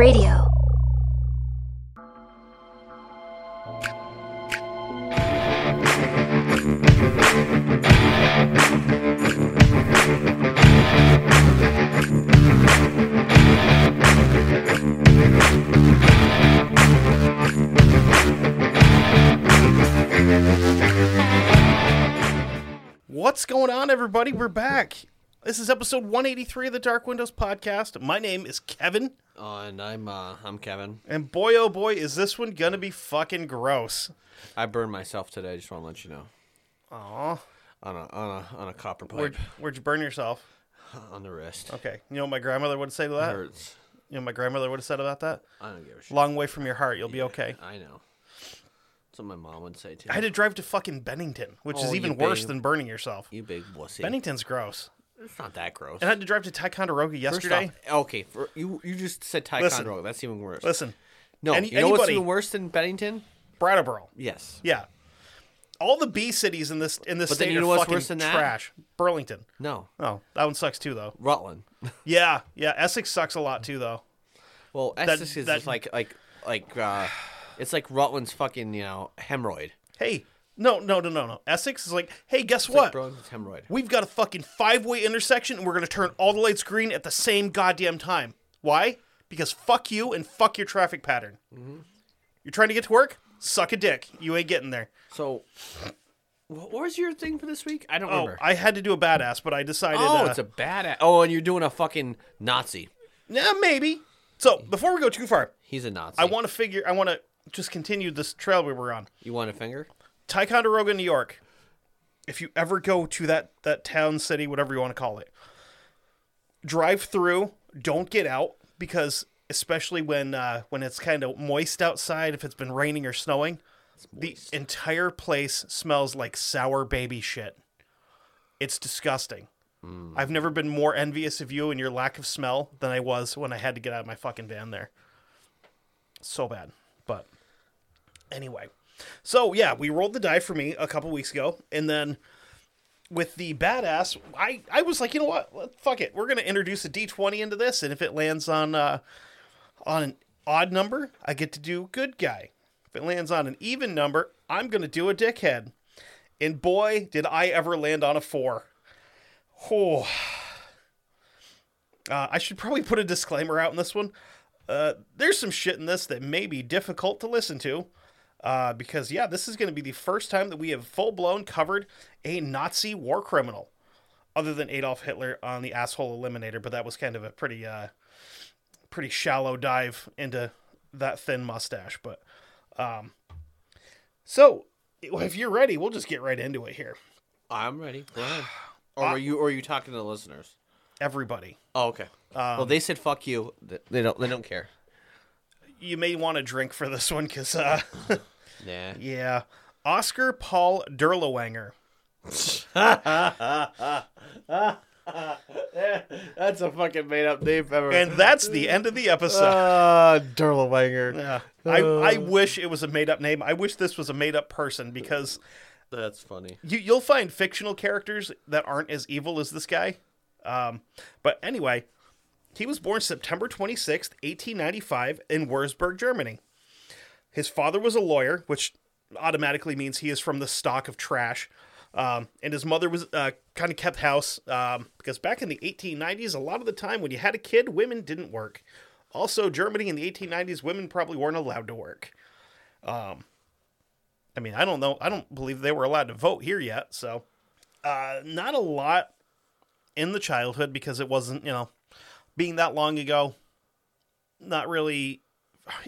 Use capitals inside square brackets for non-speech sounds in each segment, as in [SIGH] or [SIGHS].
Radio. What's going on, everybody? We're back. This is episode 183 of the Dark Windows podcast. My name is Kevin, Oh, and I'm uh, I'm Kevin. and boy, oh boy, is this one gonna be fucking gross. I burned myself today. I just want to let you know Aw, on a on a on a copper pipe where'd, where'd you burn yourself? [SIGHS] on the wrist. Okay, you know what my grandmother would say to that? Hurts. You know what my grandmother would have said about that? I don't give a shit. Long way from your heart, you'll be okay. I know. That's what my mom would say too. I had to drive to fucking Bennington, which Oh, is you even worse than burning yourself. You big wussy. Bennington's gross. It's not that gross. And I had to drive to Ticonderoga yesterday. off, okay, for, you you just said Listen. Ticonderoga. That's even worse. Listen, no, any- you know what's even worse than Bennington? Brattleboro. Yes. Yeah. All the B cities in this in this But state you are know what's fucking worse than that? trash. Burlington. No. Oh, that one sucks too, though. Rutland. [LAUGHS] Yeah, yeah. Essex sucks a lot too, though. Well, Essex is that- just like like like uh, it's like Rutland's fucking you know hemorrhoid. Hey, no, no, no, no, no. Essex is like, hey, guess It's what? Like Burlington's hemorrhoid. We've got a fucking five-way intersection, and we're gonna turn all the lights green at the same goddamn time. Why? Because fuck you and fuck your traffic pattern. Mm-hmm. You're trying to get to work? Suck a dick. You ain't getting there. So, what was your thing for this week? I don't Oh, remember. I had to do a badass, but I decided. Oh, uh, it's a badass. Oh, and you're doing a fucking Nazi. yeah, maybe. So before we go too far, He's a Nazi. I want to figure. I want to just continue this trail we were on. You want a finger? Ticonderoga, New York. If you ever go to that that town, city, whatever you want to call it, drive through. Don't get out because especially when uh, when it's kind of moist outside, if it's been raining or snowing, the entire place smells like sour baby shit. It's disgusting. I've never been more envious of you and your lack of smell than I was when I had to get out of my fucking van there. So bad, but anyway. So yeah, we rolled the die for me a couple weeks ago, and then with the badass, I I was like, you know what, fuck it, we're gonna introduce a D twenty into this, and if it lands on uh, on an odd number, I get to do good guy. If it lands on an even number, I'm gonna do a dickhead. And boy, did I ever land on a four. Oh. Uh, I should probably put a disclaimer out in this one. Uh, there's some shit in this that may be difficult to listen to. Uh, because, yeah, this is going to be the first time that we have full blown covered a Nazi war criminal, other than Adolf Hitler on the Asshole Eliminator, but that was kind of a pretty, uh, pretty shallow dive into that thin mustache. But, um, so if you're ready, we'll just get right into it here. I'm ready. Go ahead. [SIGHS] Or are you or are you talking to the listeners? Everybody, Oh, okay. well, they said fuck you. They don't. They don't care. You may want to drink for this one because, uh, [LAUGHS] Nah. yeah, Oskar Paul Dirlewanger. [LAUGHS] That's a fucking made up name ever. And that's the end of the episode. uh, Dirlewanger. Yeah. I, I wish it was a made up name. I wish this was a made up person because That's funny. you, you'll find fictional characters that aren't as evil as this guy. Um, but anyway, he was born September 26th, 1895, in Wurzburg, Germany. His father was a lawyer, which automatically means he is from the stock of trash. Um, and his mother was uh, kind of kept house um, because back in the 1890s, a lot of the time when you had a kid, women didn't work. Also, Germany in the 1890s, women probably weren't allowed to work. Um, I mean, I don't know. I don't believe they were allowed to vote here yet. So, uh, not a lot in the childhood because it wasn't, you know, being that long ago, not really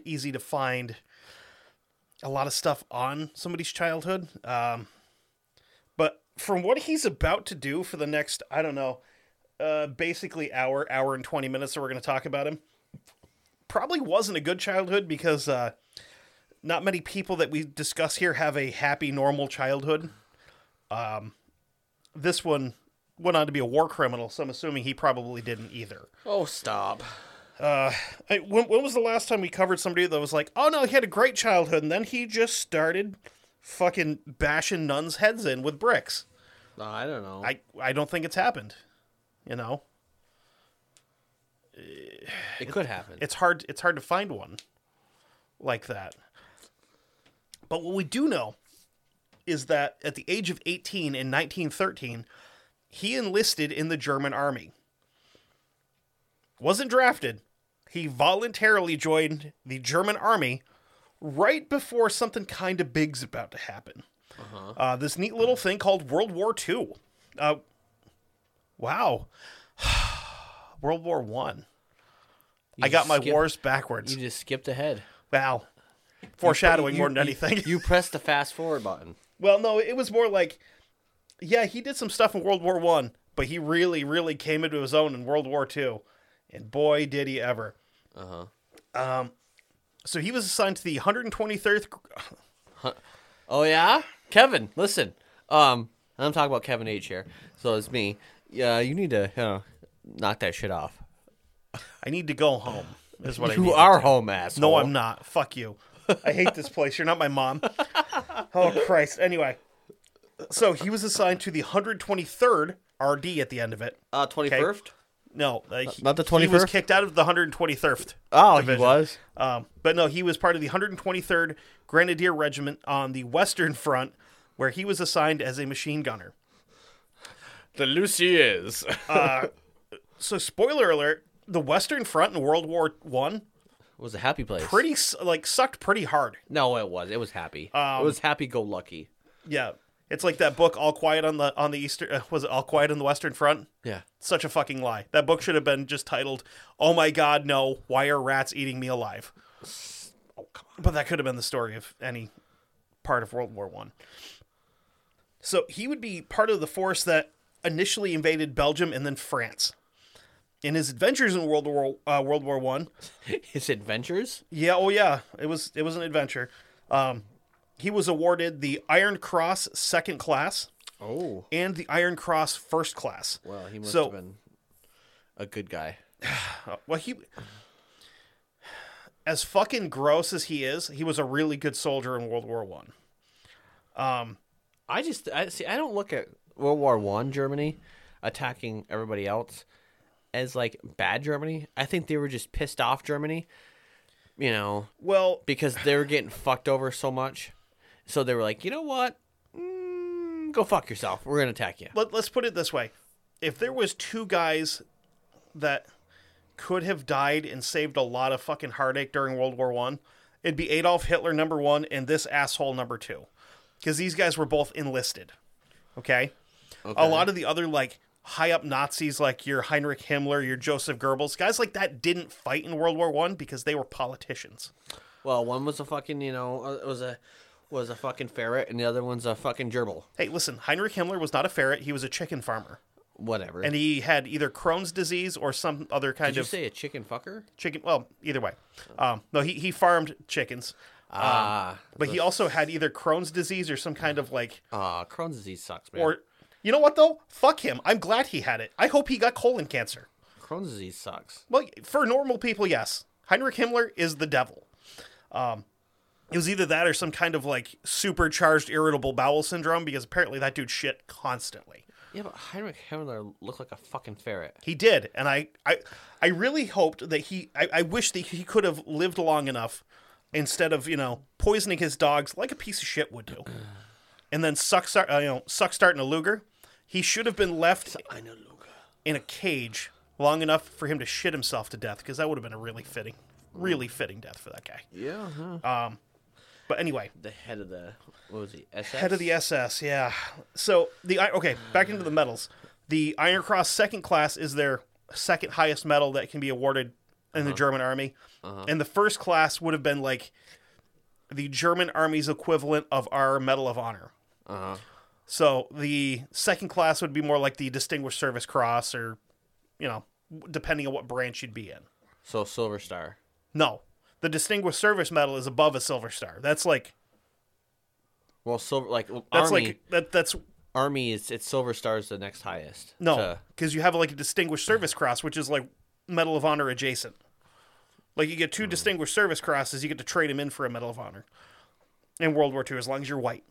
easy to find a lot of stuff on somebody's childhood. Um, but from what he's about to do for the next, I don't know, uh, basically hour, hour and 20 minutes that we're going to talk about him, probably wasn't a good childhood because uh, not many people that we discuss here have a happy, normal childhood. Um, this one went on to be a war criminal, so I'm assuming he probably didn't either. Oh, stop. Uh, I, when, when was the last time we covered somebody that was like, oh no, he had a great childhood, and then he just started fucking bashing nuns' heads in with bricks? Uh, I don't know. I, I don't think it's happened. You know? It could happen. it's hard it's hard to find one like that. But what we do know is that at the age of 18 in 1913, he enlisted in the German army. Wasn't drafted. He voluntarily joined the German army right before something kind of big's about to happen. Uh, this neat little thing called World War II. Uh, wow. [SIGHS] World War One. You I got my skip- wars backwards. You just skipped ahead. Wow. Foreshadowing You- more than you- anything. You pressed the fast forward button. well, no, it was more like, yeah, he did some stuff in World War One, but he really, really came into his own in World War Two, and boy, did he ever. Uh huh. Um, so he was assigned to the 123rd. Oh yeah, Kevin. Listen, um, I'm talking about Kevin H here. So it's me. Yeah, you need to you know, knock that shit off. I need to go home. Is what I You need. are home ass. No, I'm not. Fuck you. I hate this place. You're not my mom. [LAUGHS] Oh Christ. Anyway, so he was assigned to the 123rd RD at the end of it. Uh, twenty first. No, uh, he, Not the He was kicked out of the 123rd. Oh, division. he was. Um, but no, he was part of the 123rd Grenadier Regiment on the Western Front, where he was assigned as a machine gunner. The Lucy is. So, spoiler alert: the Western Front in World War One was a happy place. pretty like sucked pretty hard. No, it was. It was happy. it was happy go lucky. Yeah, it's like that book All Quiet on the on the Eastern. Uh, was it All Quiet on the Western Front? Yeah. Such a fucking lie. That book should have been just titled "Oh my God, no! Why are rats eating me alive?" Oh come on. But that could have been the story of any part of World War One. So he would be part of the force that initially invaded Belgium and then France. In his adventures in World War uh, World War One, [LAUGHS] His adventures. yeah, oh yeah, it was it was an adventure. Um, he was awarded the Iron Cross Second Class Oh. and the Iron Cross First Class. Well, he must So- have been a good guy. [SIGHS] Well, he, as fucking gross as he is, he was a really good soldier in World War One. Um, I just I see. I don't look at World War One Germany attacking everybody else as like bad Germany. I think they were just pissed off Germany. You know, Well, because they were getting fucked over so much. So they were like, you know what? Mm, go fuck yourself. We're gonna attack you. let, let's put it this way: if there was two guys that could have died and saved a lot of fucking heartache during World War One, it'd be Adolf Hitler number one and this asshole number two, because these guys were both enlisted. Okay? okay, a lot of the other like high up Nazis, like your Heinrich Himmler, your Joseph Goebbels, guys like that, didn't fight in World War One because they were politicians. Well, one was a fucking, you know, it was a was a fucking ferret, and the other one's a fucking gerbil. Hey, listen, Heinrich Himmler was not a ferret; he was a chicken farmer, Whatever. and he had either Crohn's disease or some other kind Did you of say a chicken fucker? chicken. Well, either way, um, no, he he farmed chickens, Ah, but he also had either Crohn's disease or some kind of like, ah, Crohn's disease sucks, man. or you know what though? Fuck him. I'm glad he had it. I hope he got colon cancer. Crohn's disease sucks. Well, for normal people, yes. Heinrich Himmler is the devil. Um, it was either that or some kind of like supercharged irritable bowel syndrome because apparently that dude shit constantly. Yeah, but Heinrich Himmler looked like a fucking ferret. He did, and I, I, I really hoped that he. I, I wish that he could have lived long enough instead of you know poisoning his dogs like a piece of shit would do, and then suck start, uh, you know suck starting a Luger. He should have been left I know, Luca. in a cage long enough for him to shit himself to death because that would have been a really fitting, really fitting death for that guy. Yeah, huh? But anyway, the head of the what was he? SS? head of the SS, yeah. So the I- okay, back into the medals. The Iron Cross Second Class is their second highest medal that can be awarded in the German Army, and the first class would have been like the German Army's equivalent of our Medal of Honor. Uh-huh. So the second class would be more like the Distinguished Service Cross, or you know, depending on what branch you'd be in. So Silver Star. No, the Distinguished Service Medal is above a Silver Star. That's like Well, silver like well, that's army. like that. That's army is it's Silver Star is the next highest. No, because you have like a Distinguished Service Cross, which is like Medal of Honor adjacent. Like you get two Distinguished Service Crosses, you get to trade them in for a Medal of Honor in World War II, as long as you're white.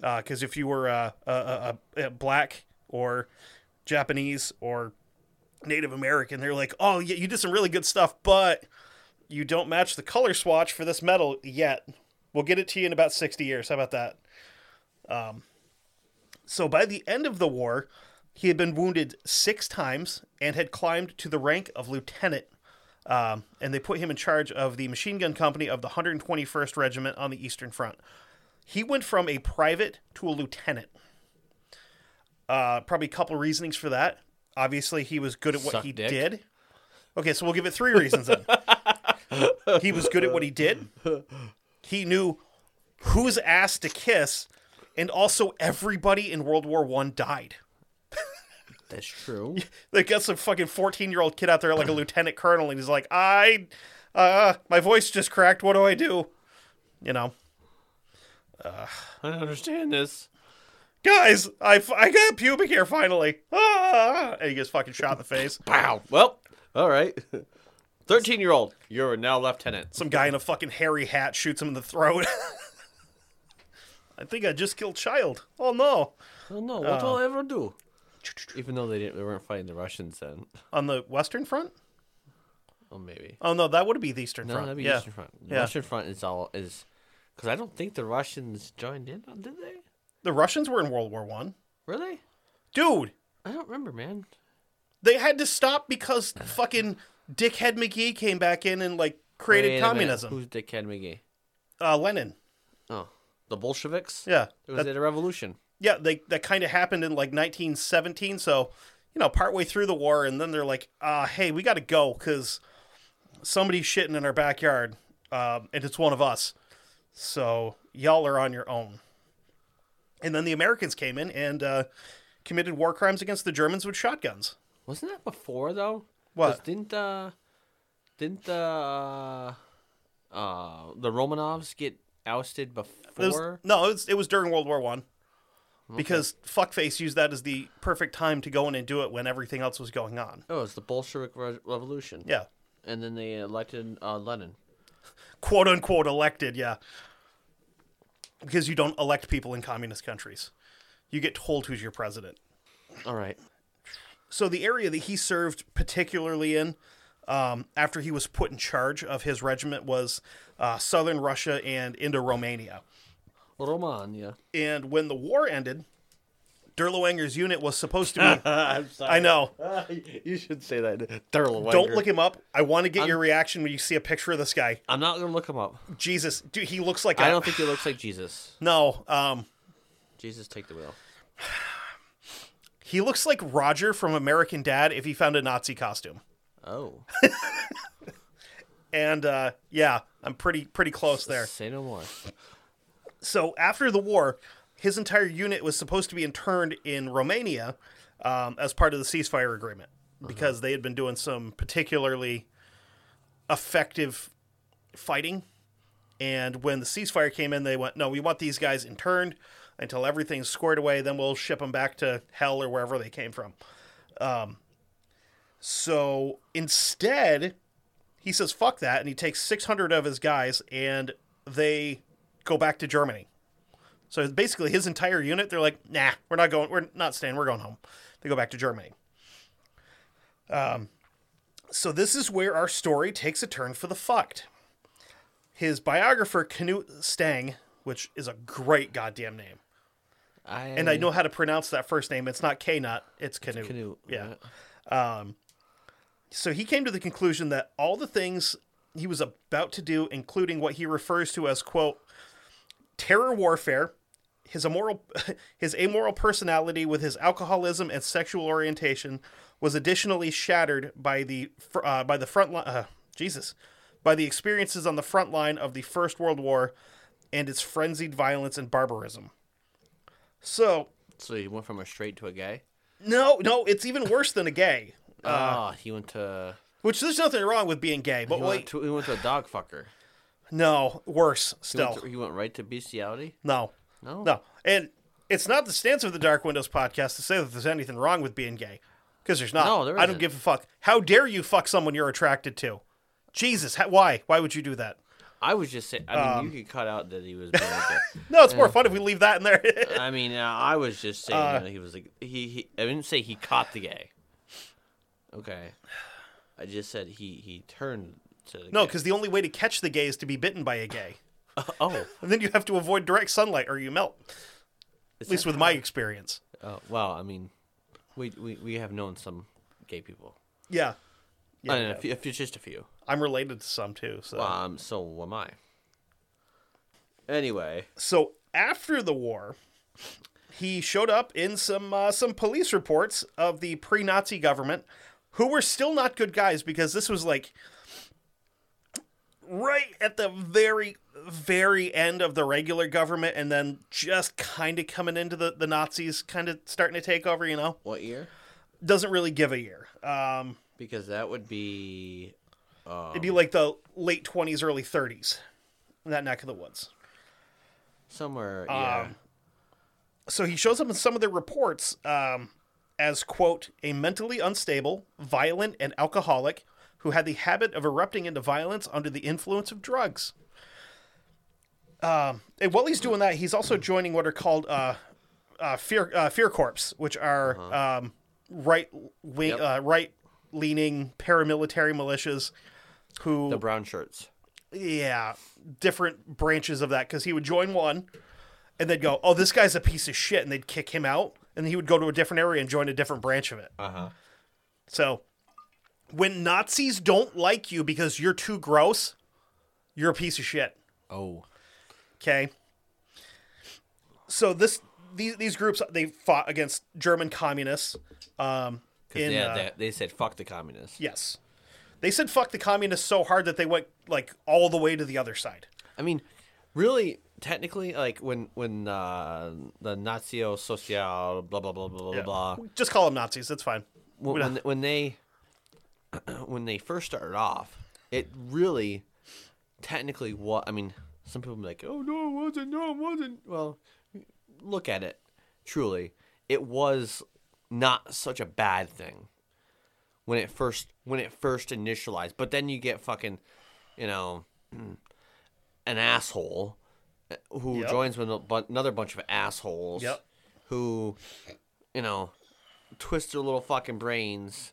Because if you were uh, uh, uh, uh, black or Japanese or Native American. They're like, "Oh, yeah, you did some really good stuff, but you don't match the color swatch for this medal yet. We'll get it to you in about 60 years. How about that?" Um, so by the end of the war, he had been wounded six times and had climbed to the rank of lieutenant. Um, and they put him in charge of the machine gun company of the 121st Regiment on the Eastern Front. He went from a private to a lieutenant. Uh, probably a couple reasonings for that. Obviously, he was good at what Suck he dick. did. Okay, so we'll give it three reasons then. [LAUGHS] he was good at what he did. He knew whose ass to kiss, and also everybody in World War One died. That's true. They got some fucking fourteen-year-old kid out there like a lieutenant colonel, and he's like, "I, uh, my voice just cracked. What do I do?" You know, I don't understand this. guys, I, I got a pubic hair finally. Ah! And he gets fucking shot in the face. Wow. Well, all right. [LAUGHS] 13 year old, you're now lieutenant. Some guy in a fucking hairy hat shoots him in the throat. [LAUGHS] I think I just killed child. Oh no! Oh no, what will I uh, ever do? Even though they didn't, they weren't fighting the Russians then. On the Western Front? Oh, maybe. Oh no, that would be the Eastern No, Front. that'd be yeah. Eastern Front. The Yeah. Western Front is all is because I don't think the Russians joined in. Did they? The Russians were in World War One, Were they? dude. I don't remember, man. They had to stop because fucking Dickhead McGee came back in and like created Wait communism. Who's Dickhead McGee? Uh, Lenin. Oh, the Bolsheviks. Yeah, It was That- at a revolution. yeah. They that kind of happened in like 1917. So you know, partway through the war, and then they're like, uh, "Hey, we got to go because somebody's shitting in our backyard, um, and it's one of us. So y'all are on your own." And then the Americans came in and uh, committed war crimes against the Germans with shotguns. Wasn't that before though? What? Didn't uh, didn't the uh, uh, the Romanovs get ousted It was- before? no, it was, it was during World War One. Because fuckface used that as the perfect time to go in and do it when everything else was going on. Oh, it was the Bolshevik Re- Revolution. Yeah, And then they elected uh, Lenin. quote unquote elected. Yeah, because you don't elect people in communist countries, you get told who's your president. All right. So the area that he served particularly in, um, after he was put in charge of his regiment, was uh, southern Russia and into Romania. Romania. And when the war ended, Dirlewanger's unit was supposed to be. [LAUGHS] I'm sorry. I know. [LAUGHS] you should say that. Thurl Don't look him up. I want to get your reaction when you see a picture of this guy. I'm not gonna look him up. Jesus, dude, he looks like a I don't think he looks like Jesus. [SIGHS] no. Um, Jesus, take the wheel. [SIGHS] [SIGHS] he looks like Roger from American Dad if he found a Nazi costume. Oh, [LAUGHS] And uh, yeah, I'm pretty pretty close there. Say no more. So after the war, his entire unit was supposed to be interned in Romania um, as part of the ceasefire agreement because they had been doing some particularly effective fighting. And when the ceasefire came in, they went, "No, we want these guys interned until everything's squared away. Then we'll ship them back to hell or wherever they came from." Um, so instead, he says, "Fuck that," and he takes 600 of his guys, and they go back to Germany. So basically, his entire unit, they're like, "Nah, we're not going. We're not staying. We're going home." They go back to Germany. Um, so this is where our story takes a turn for the fucked. His biographer Knut Stang, which is a great goddamn name, I and I know how to pronounce that first name. It's not Knut, it's Knut. Canute. Yeah. So he came to the conclusion that all the things he was about to do, including what he refers to as quote terror warfare, his immoral, [LAUGHS] his amoral personality with his alcoholism and sexual orientation, was additionally shattered by the uh, by the front line. Uh, Jesus, by the experiences on the front line of the First World War and its frenzied violence and barbarism. So So he went from a straight to a gay. no, no, it's even worse than a gay. Ah, he went to. Which there's nothing wrong with being gay, but He wait, went to, he went to a dog fucker. no, worse He still. went, to- he went right to bestiality. no, No. no, and it's not the stance of the Dark Windows podcast to say that there's anything wrong with being gay, because there's not. No, there I don't give a fuck. How dare you fuck someone you're attracted to? Jesus, how, why? Why would you do that? I was just saying. I mean, Um, you could cut out that he was. [LAUGHS] No, it's more fun if we leave that in there. [LAUGHS] I mean, uh, I was just saying Uh, that he was like he, he. I didn't say he caught the gay. Okay. I just said he he turned to the No, because the only way to catch the gay is to be bitten by a gay. [LAUGHS] oh, And then you have to avoid direct sunlight or you melt. At least with my experience. oh well, I mean, we, we we have known some gay people. Yeah. Yeah, I know, yeah. if, if it's just a few. I'm related to some too. So Um, so am I. Anyway, so after the war, he showed up in some uh, some police reports of the pre-Nazi government, who were still not good guys because this was like right at the very very end of the regular government, and then just kind of coming into the the Nazis, kind of starting to take over. You know, what year? doesn't really give a year. Um, Because that would be it'd be like the late twenties, early thirties, in that neck of the woods. somewhere. Yeah. Um, so he shows up in some of the reports um, as quote a mentally unstable violent and alcoholic who had the habit of erupting into violence under the influence of drugs um, and while he's doing that he's also joining what are called uh, uh, fear uh, fear corps which are um, right wing Yep. uh, right leaning paramilitary militias who the brown shirts. yeah, different branches of that because he would join one and they'd go, "Oh, this guy's a piece of shit," and they'd kick him out, and he would go to a different area and join a different branch of it. Uh huh. So, when Nazis don't like you because you're too gross, you're a piece of shit. Oh. Okay. So this these these groups they fought against German communists. Um, in, yeah, uh, they, they said fuck the communists. yes, they said fuck the communists so hard that they went like all the way to the other side. I mean, really, technically, like when when uh, the Nazio Social blah blah blah blah blah blah. Just call them Nazis. That's fine. when, when, when they [CLEARS THROAT] when they first started off, it really technically what I mean. Some people be like, "Oh no, it wasn't. No, it wasn't." Well, look at it. Truly, it was not such a bad thing when it first when it first initialized. But then you get fucking, you know, [CLEARS THROAT] an asshole who Yep. joins with another bunch of assholes Yep. who, you know, twist their little fucking brains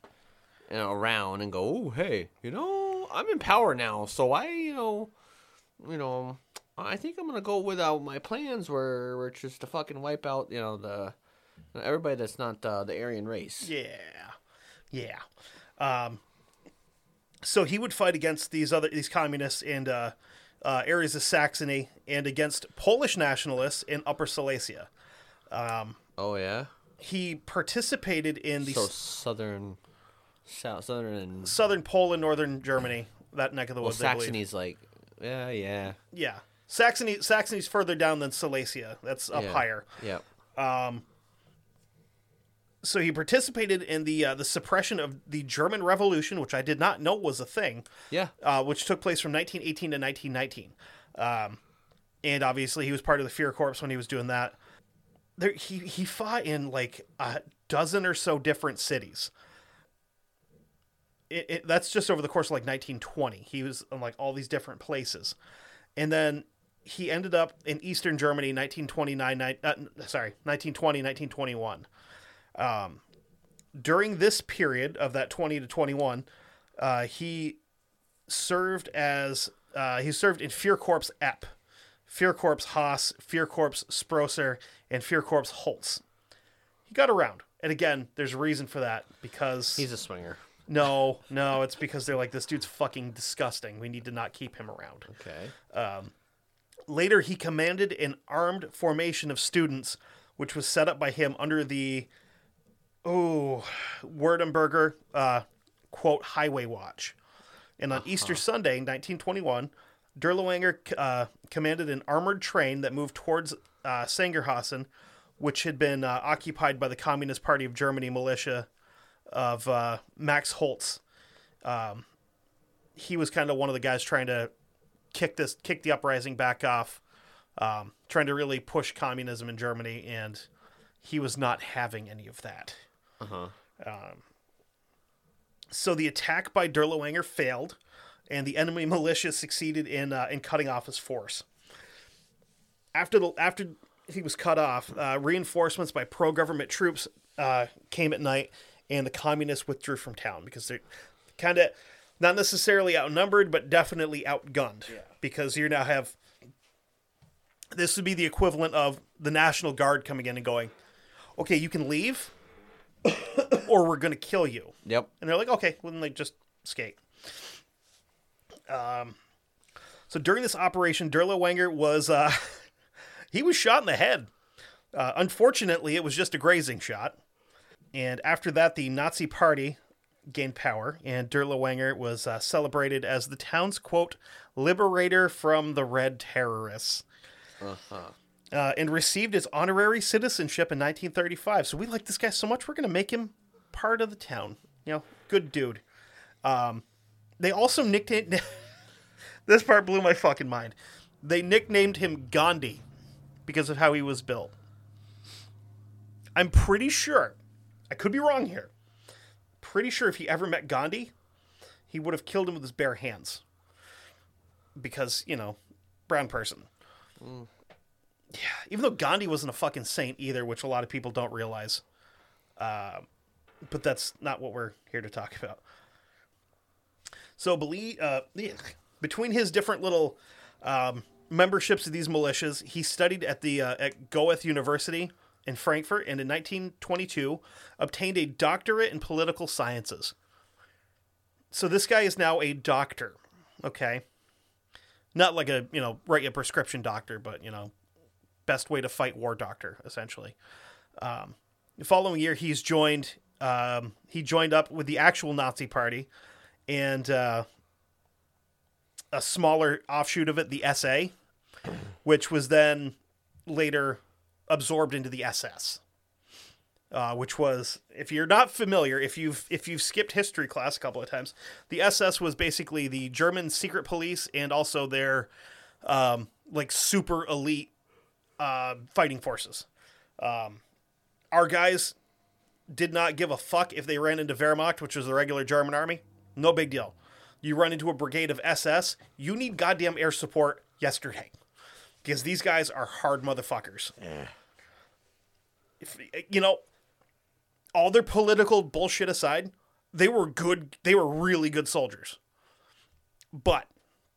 you know, around and go, oh, hey, you know, I'm in power now, so I, you know, you know, I think I'm gonna go with uh, my plans were, were just to fucking wipe out, you know, the everybody that's not uh, the Aryan race. Yeah, yeah. Um, so he would fight against these other these communists in uh, uh, areas of Saxony and against Polish nationalists in Upper Silesia. Um, Oh yeah. He participated in the So southern, south, southern, and southern Poland, northern Germany, that neck of the woods. Believe. Saxony's like, yeah, yeah, Yeah, Saxony. Saxony's further down than Silesia. That's up higher. yeah. higher. Yep. So he participated in the uh, the suppression of the German Revolution, which I did not know was a thing. Yeah. uh, which took place from 1918 to 1919. Um, and obviously, he was part of the Fear Corps when he was doing that. There, he he fought in like a dozen or so different cities. It, it, that's just over the course of like 1920. He was in like all these different places, and then he ended up in Eastern Germany, 1929. ni- Uh, sorry, 1920, 1921 during this period of that 20 to 21 uh, he served as uh, he served in fear corps ep fear corps haas fear corps sprosser and fear corps holtz he got around and again there's a reason for that because He's a swinger. no no it's because they're like this dude's fucking disgusting we need to not keep him around Okay. Later, he commanded an armed formation of students, which was set up by him under the oh Werdenberger uh, quote Highway Watch. And on Easter Sunday, 1921, Dirlewanger uh, commanded an armored train that moved towards uh, Sangerhausen, which had been uh, occupied by the Communist Party of Germany militia of uh, Max Hoelz. Um, he was kind of one of the guys trying to kick this kick the uprising back off, um, trying to really push communism in Germany, and he was not having any of that. Uh huh. So the attack by Dirlewanger failed, and the enemy [LAUGHS] militia succeeded in uh, in cutting off his force. After the after he was cut off, uh, reinforcements by pro government troops uh, came at night, and the communists withdrew from town because they're kind of not necessarily outnumbered, but definitely outgunned. Yeah. Because you now have this would be the equivalent of the National Guard coming in and going, "Okay, you can leave, [COUGHS] or we're going to kill you." Yep. And they're like, "Okay, well then they just escape." Um, so during this operation, Dirlewanger was uh, [LAUGHS] he was shot in the head. Uh, unfortunately, it was just a grazing shot. And after that, the Nazi Party gained power, and Dirlewanger was uh, celebrated as the town's quote liberator from the Red Terrorists, uh, and received his honorary citizenship in 1935. So we like this guy so much, we're going to make him part of the town. You know, good dude. Um, they also nicknamed. [LAUGHS] this part blew my fucking mind. They nicknamed him Gandhi because of how he was built. I'm pretty sure, I could be wrong here. Pretty sure if he ever met Gandhi, he would have killed him with his bare hands. Because, you know, brown person. Yeah, even though Gandhi wasn't a fucking saint either, which a lot of people don't realize. Uh, but that's not what we're here to talk about. So, believe, uh, between his different little um, memberships of these militias, he studied at the uh, at Goethe University in Frankfurt, and in 1922 obtained a doctorate in political sciences. So this guy is now a doctor, okay? Not like a you know write a prescription doctor, but you know best way to fight war doctor essentially. Um, the following year, he's joined. Um, he joined up with the actual Nazi Party, and uh, a smaller offshoot of it, the SA, which was then later absorbed into the SS. Uh, which was, if you're not familiar, if you've if you've skipped history class a couple of times, the SS was basically the German secret police and also their um, like super elite uh, fighting forces. Um, our guys did not give a fuck if they ran into Wehrmacht, which was the regular German army. No big deal. You run into a brigade of SS, you need goddamn air support yesterday. Because these guys are hard motherfuckers. If, you know, all their political bullshit aside, they were good, they were really good soldiers. But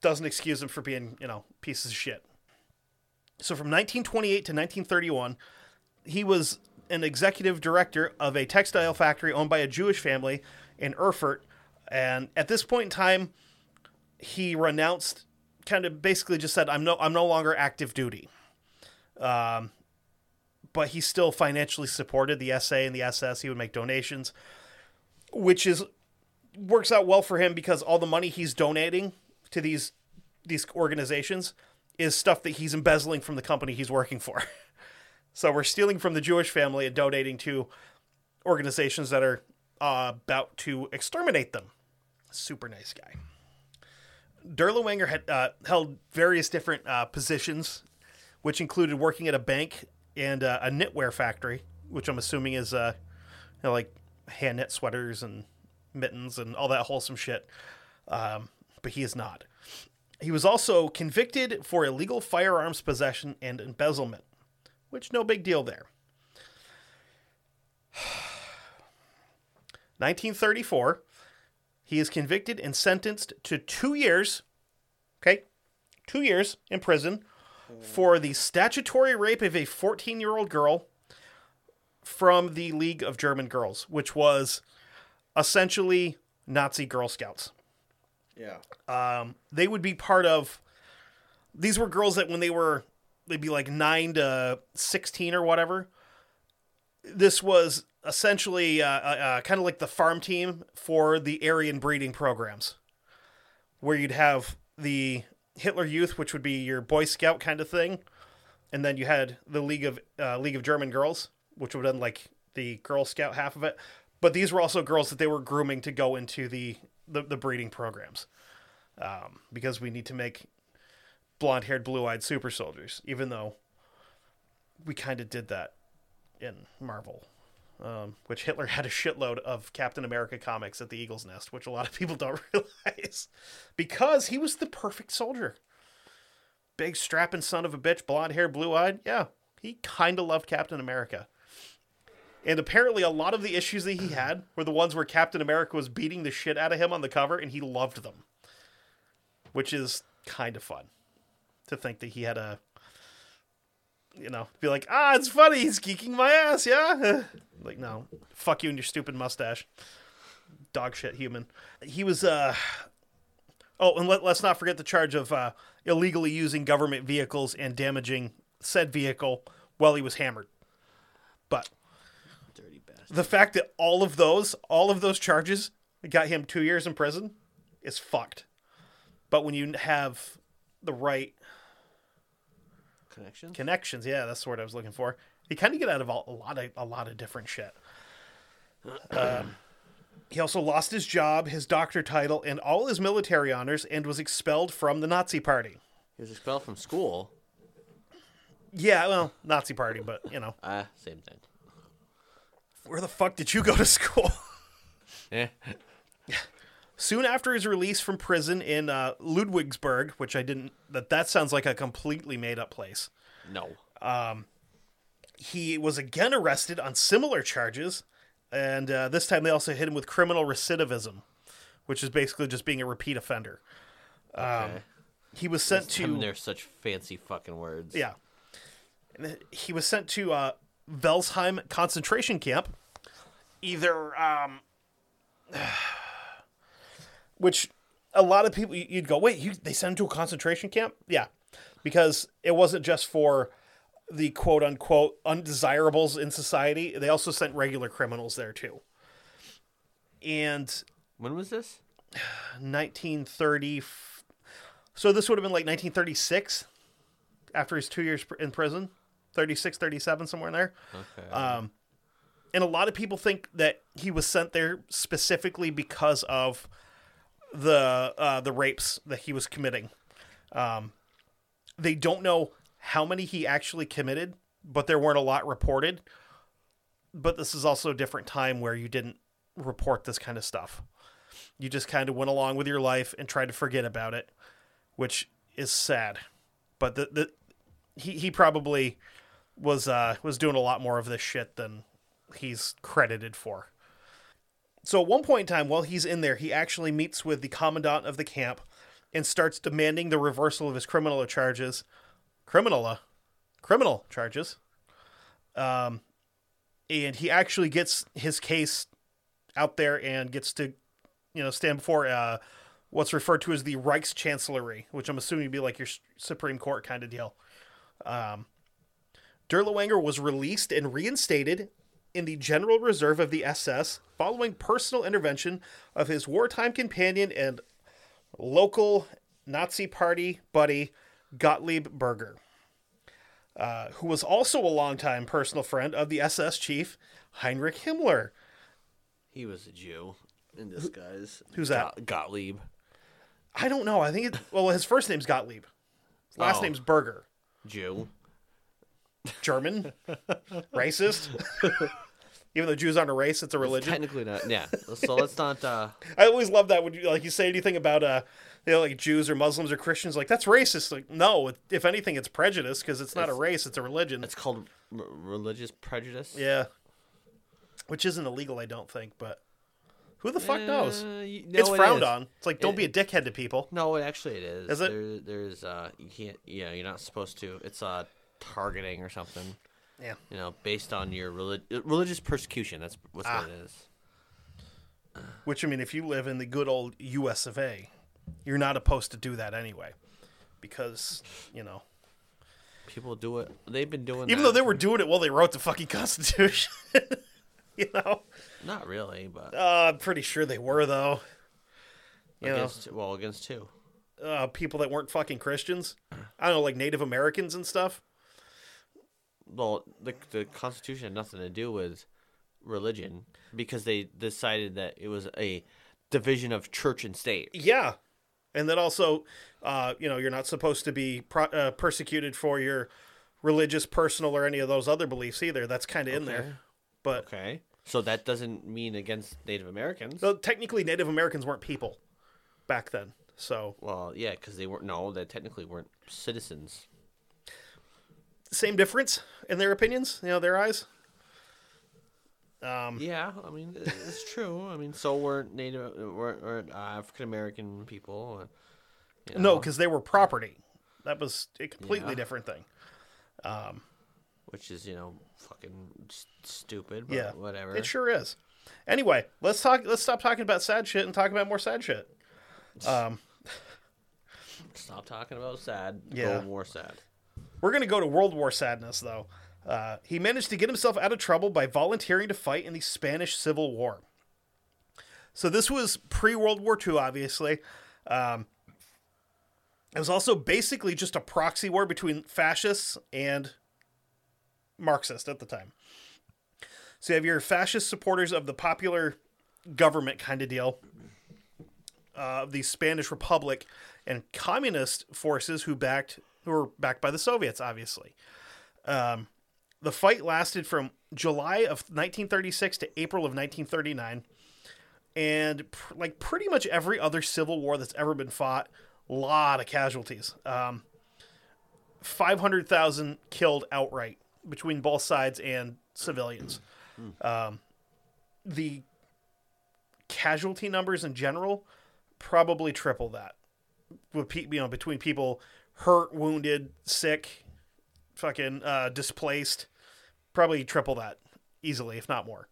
doesn't excuse them for being, you know, pieces of shit. So from 1928 to 1931, he was an executive director of a textile factory owned by a Jewish family in Erfurt. And at this point in time, he renounced, kind of basically just said, "I'm no, I'm no longer active duty." Um, but he still financially supported the SA and the SS. He would make donations, which is works out well for him because all the money he's donating to these these organizations is stuff that he's embezzling from the company he's working for. [LAUGHS] so we're stealing from the Jewish family and donating to organizations that are uh, about to exterminate them. Super nice guy. Dirlewanger had uh, held various different uh, positions, which included working at a bank and uh, a knitwear factory, which I'm assuming is uh, you know, like hand knit sweaters and mittens and all that wholesome shit. Um, but he is not. He was also convicted for illegal firearms possession and embezzlement, which no big deal there. [SIGHS] 1934, he is convicted and sentenced to two years, okay, two years in prison for the statutory rape of a 14 year old girl from the League of German Girls, which was essentially Nazi Girl Scouts Yeah. um, they would be part of these were girls that when they were they'd be like 9 to 16 or whatever this was essentially uh, uh, uh, kind of like the farm team for the aryan breeding programs where you'd have the hitler youth which would be your boy scout kind of thing and then you had the league of uh, league of german girls which would have been like the girl scout half of it but these were also girls that they were grooming to go into the the, the breeding programs um, because we need to make blonde haired, blue eyed super soldiers, even though we kind of did that in Marvel. Um, which Hitler had a shitload of Captain America comics at the Eagle's Nest, which a lot of people don't [LAUGHS] realize. because he was the perfect soldier. Big strapping son of a bitch, blonde hair, blue eyed. Yeah, he kind of loved Captain America. And apparently, a lot of the issues that he had were the ones where Captain America was beating the shit out of him on the cover, and he loved them, which is kind of fun to think that he had a, you know, be like, ah, it's funny, he's geeking my ass, yeah. [LAUGHS] like, no, fuck you and your stupid mustache, dog shit human. He was, uh, oh, and let, let's not forget the charge of uh, illegally using government vehicles and damaging said vehicle while he was hammered. But Dirty bastard. the fact that all of those, all of those charges got him two years in prison is fucked. But when you have the right Connections? connections, yeah, that's the word I was looking for. You kind of get out of a, a lot of a lot of different shit. [CLEARS THROAT] Um, he also lost his job, his doctor title, and all his military honors, and was expelled from the Nazi Party. He was expelled from school. Yeah, well, Nazi Party, but you know, Ah, same thing. Where the fuck did you go to school? Yeah. [LAUGHS] Soon after his release from prison in uh, Ludwigsburg, which I didn't, that that sounds like a completely made up place. No. Um, He was again arrested on similar charges, and uh, this time they also hit him with criminal recidivism, which is basically just being a repeat offender. Okay. He was sent I to [LAUGHS] they're such fancy fucking words. yeah, he was sent to uh, Welzheim concentration camp, either um, [SIGHS] which a lot of people you'd go, wait, you they sent him to a concentration camp? Yeah, because it wasn't just for the quote unquote undesirables in society. They also sent regular criminals there too. And When was this? [SIGHS] 1930 so this would have been like 1936 after his two years in prison 36 37 somewhere in there Okay. um, and a lot of people think that he was sent there specifically because of the uh, the rapes that he was committing um, they don't know how many he actually committed but there weren't a lot reported but this is also a different time where you didn't report this kind of stuff you just kind of went along with your life and tried to forget about it, which is sad. But the, the he he probably was uh was doing a lot more of this shit than he's credited for. So at one point in time, while he's in there, he actually meets with the commandant of the camp and starts demanding the reversal of his criminal charges, criminal, uh, criminal charges. Um, and he actually gets his case out there and gets to you know, stand before uh, what's referred to as the Reichschancellery, which I'm assuming would be like your Supreme Court kind of deal. Um, Dirlewanger was released and reinstated in the General Reserve of the SS following personal intervention of his wartime companion and local Nazi Party buddy Gottlieb Berger, uh, who was also a longtime personal friend of the SS chief Heinrich Himmler. he was a Jew in disguise. who's that? Got- Gottlieb. I don't know. I think it. Well, his first name's Gottlieb. His last Oh. name's Berger. Jew. German, racist. [LAUGHS] Even though Jews aren't a race, it's a religion. Technically not. Yeah. So let's not. uh [LAUGHS] I always love that when you like you say anything about uh, you know, like Jews or Muslims or Christians, like that's racist. Like no, if anything, it's prejudice because it's not a race; it's a religion. It's called r- religious prejudice. yeah, which isn't illegal, I don't think. But who the fuck knows? Uh, it's no, it frowned is. on. It's like don't be a dickhead to people. No, it actually it is. Is it? There, there's uh, you can't. Yeah, you're not supposed to. It's uh, targeting or something. Yeah. You know, based on your relig- religious persecution. That's what's Ah. what it is. Which I mean, if you live in the good old U.S. of A., you're not opposed to do that anyway, because you know. People do it. They've been doing. Even that. though they were doing it while they wrote the fucking Constitution. [LAUGHS] you know? not really, but Uh, I'm pretty sure they were, though. You know, well against two. uh, people that weren't fucking Christians. I don't know, like Native Americans and stuff. Well, the the Constitution had nothing to do with religion because they decided that it was a division of church and state. Yeah. And then also, uh, you know, you're not supposed to be pro- uh, persecuted for your religious, personal, or any of those other beliefs either. That's kind of in there. But Okay, so that doesn't mean against Native Americans. well, technically, Native Americans weren't people back then. So, Well, yeah, because they weren't. No, they technically weren't citizens. Same difference in their opinions, you know, their eyes. Um, Yeah, I mean it's true. I mean, so were Native, were, were uh, African American people. and, you No, because they were property. That was a completely Yeah. different thing. which is you know fucking s- stupid. But Yeah, whatever. It sure is. Anyway, let's talk. Let's stop talking about sad shit and talk about more sad shit. Um, [LAUGHS] Stop talking about sad. Yeah. Go more sad. We're gonna go to World War sadness though. Uh, he managed to get himself out of trouble by volunteering to fight in the Spanish Civil War. So this was pre World War II, obviously. Um, it was also basically just a proxy war between fascists and Marxists at the time. So you have your fascist supporters of the popular government kind of deal, uh, the Spanish Republic, and communist forces who backed who were backed by the Soviets, obviously. Um, the fight lasted from July of 1936 to April of 1939, and pr- like pretty much every other civil war that's ever been fought, a lot of casualties. Um, 500,000 killed outright between both sides and civilians. Um, the casualty numbers in general probably triple that. With you know between people hurt, wounded, sick, fucking uh, displaced, probably triple that easily, if not more.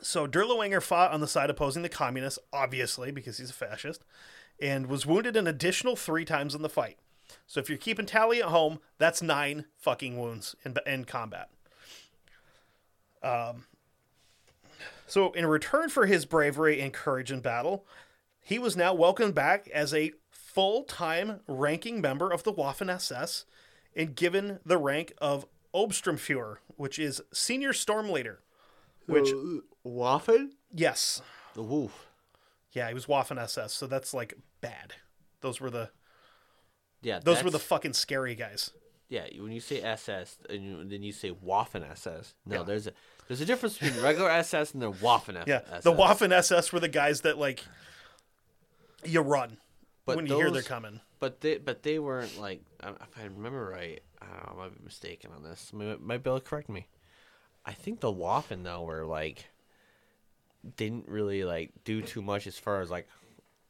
So Dirlewanger fought on the side opposing the communists, obviously because he's a fascist, and was wounded an additional three times in the fight. So if you're keeping tally at home, that's nine fucking wounds in, in combat. Um, so in return for his bravery and courage in battle, he was now welcomed back as a full-time ranking member of the Waffen SS and given the rank of Obsturmführer, which is senior storm leader. Which uh, Waffen? yes, The wolf. yeah, he was Waffen SS, so that's like bad. Those were the Yeah. those were the fucking scary guys. Yeah, when you say SS and you, then you say Waffen SS. No, Yeah. there's a there's a difference between regular SS and the Waffen SS. Yeah, the Waffen SS were the guys that like you run But when you hear they're coming. But they but they weren't like um, if I remember right. I don't know, I might be mistaken on this. Might, might be able to correct me. I think the Waffen though were like didn't really like do too much as far as like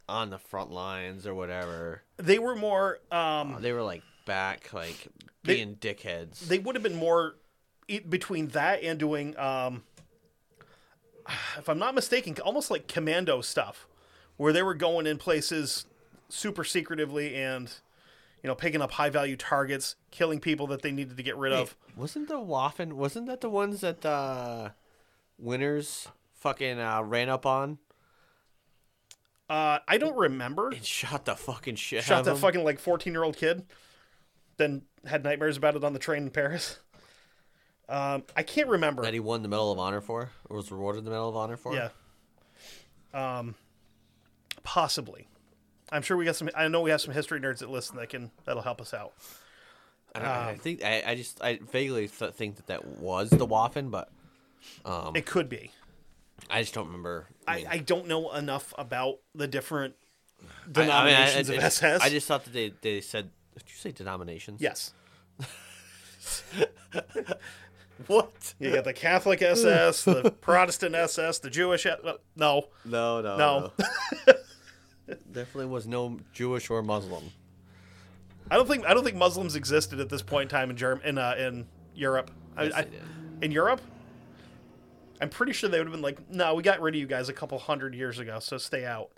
on the front lines or whatever. They were more um They were like back like They- being dickheads. they would have been more between that and doing um [SIGHS] if i'm not mistaken almost like commando stuff where they were going in places super secretively and you know picking up high value targets killing people that they needed to get rid of wasn't the Waffen? Wasn't that the ones that uh, Winters fucking uh, ran up on uh i don't remember and shot the fucking shit out shot that fucking like 14 year old kid then had nightmares about it on the train in paris um i can't remember that he won the Medal of Honor for, or was rewarded the Medal of Honor for. Yeah. Um, possibly. I'm sure we got some. I know we have some history nerds that listen that can that'll help us out. I, don't, Um, I think I, I just I vaguely th- think that that was the Waffen, but um, It could be. I just don't remember. I, I don't know enough about the different I- I mean, denominations of SS. I just thought that they they said. Did you say denominations? yes. [LAUGHS] What? You got the Catholic SS, the Protestant SS, the Jewish. uh, No, No, no, No. [LAUGHS] Definitely was no Jewish or Muslim. I don't think I don't think Muslims existed at this point in time in Germ in uh, in Europe. I- Yes, I- they did. in Europe, I'm pretty sure they would have been like, "No, we got rid of you guys a couple hundred years ago, so stay out."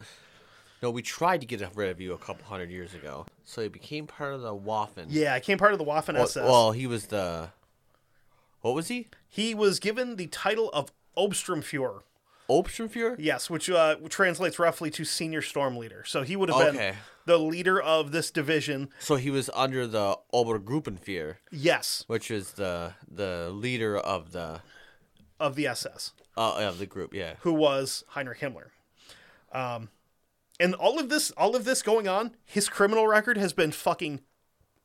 No, we tried to get rid of you a couple hundred years ago. So he became part of the Waffen. Yeah, I came part of the Waffen Well, SS. well, he was the. What was he? he was given the title of Obsturmführer. Obsturmführer? Yes, which uh, translates roughly to senior storm leader. So he would have been the leader of this division. So he was under the Obergruppenführer, Yes, which is the the leader of the of the SS, uh, of the group. Yeah. who was Heinrich Himmler. Um, and all of this, all of this going on, his criminal record has been fucking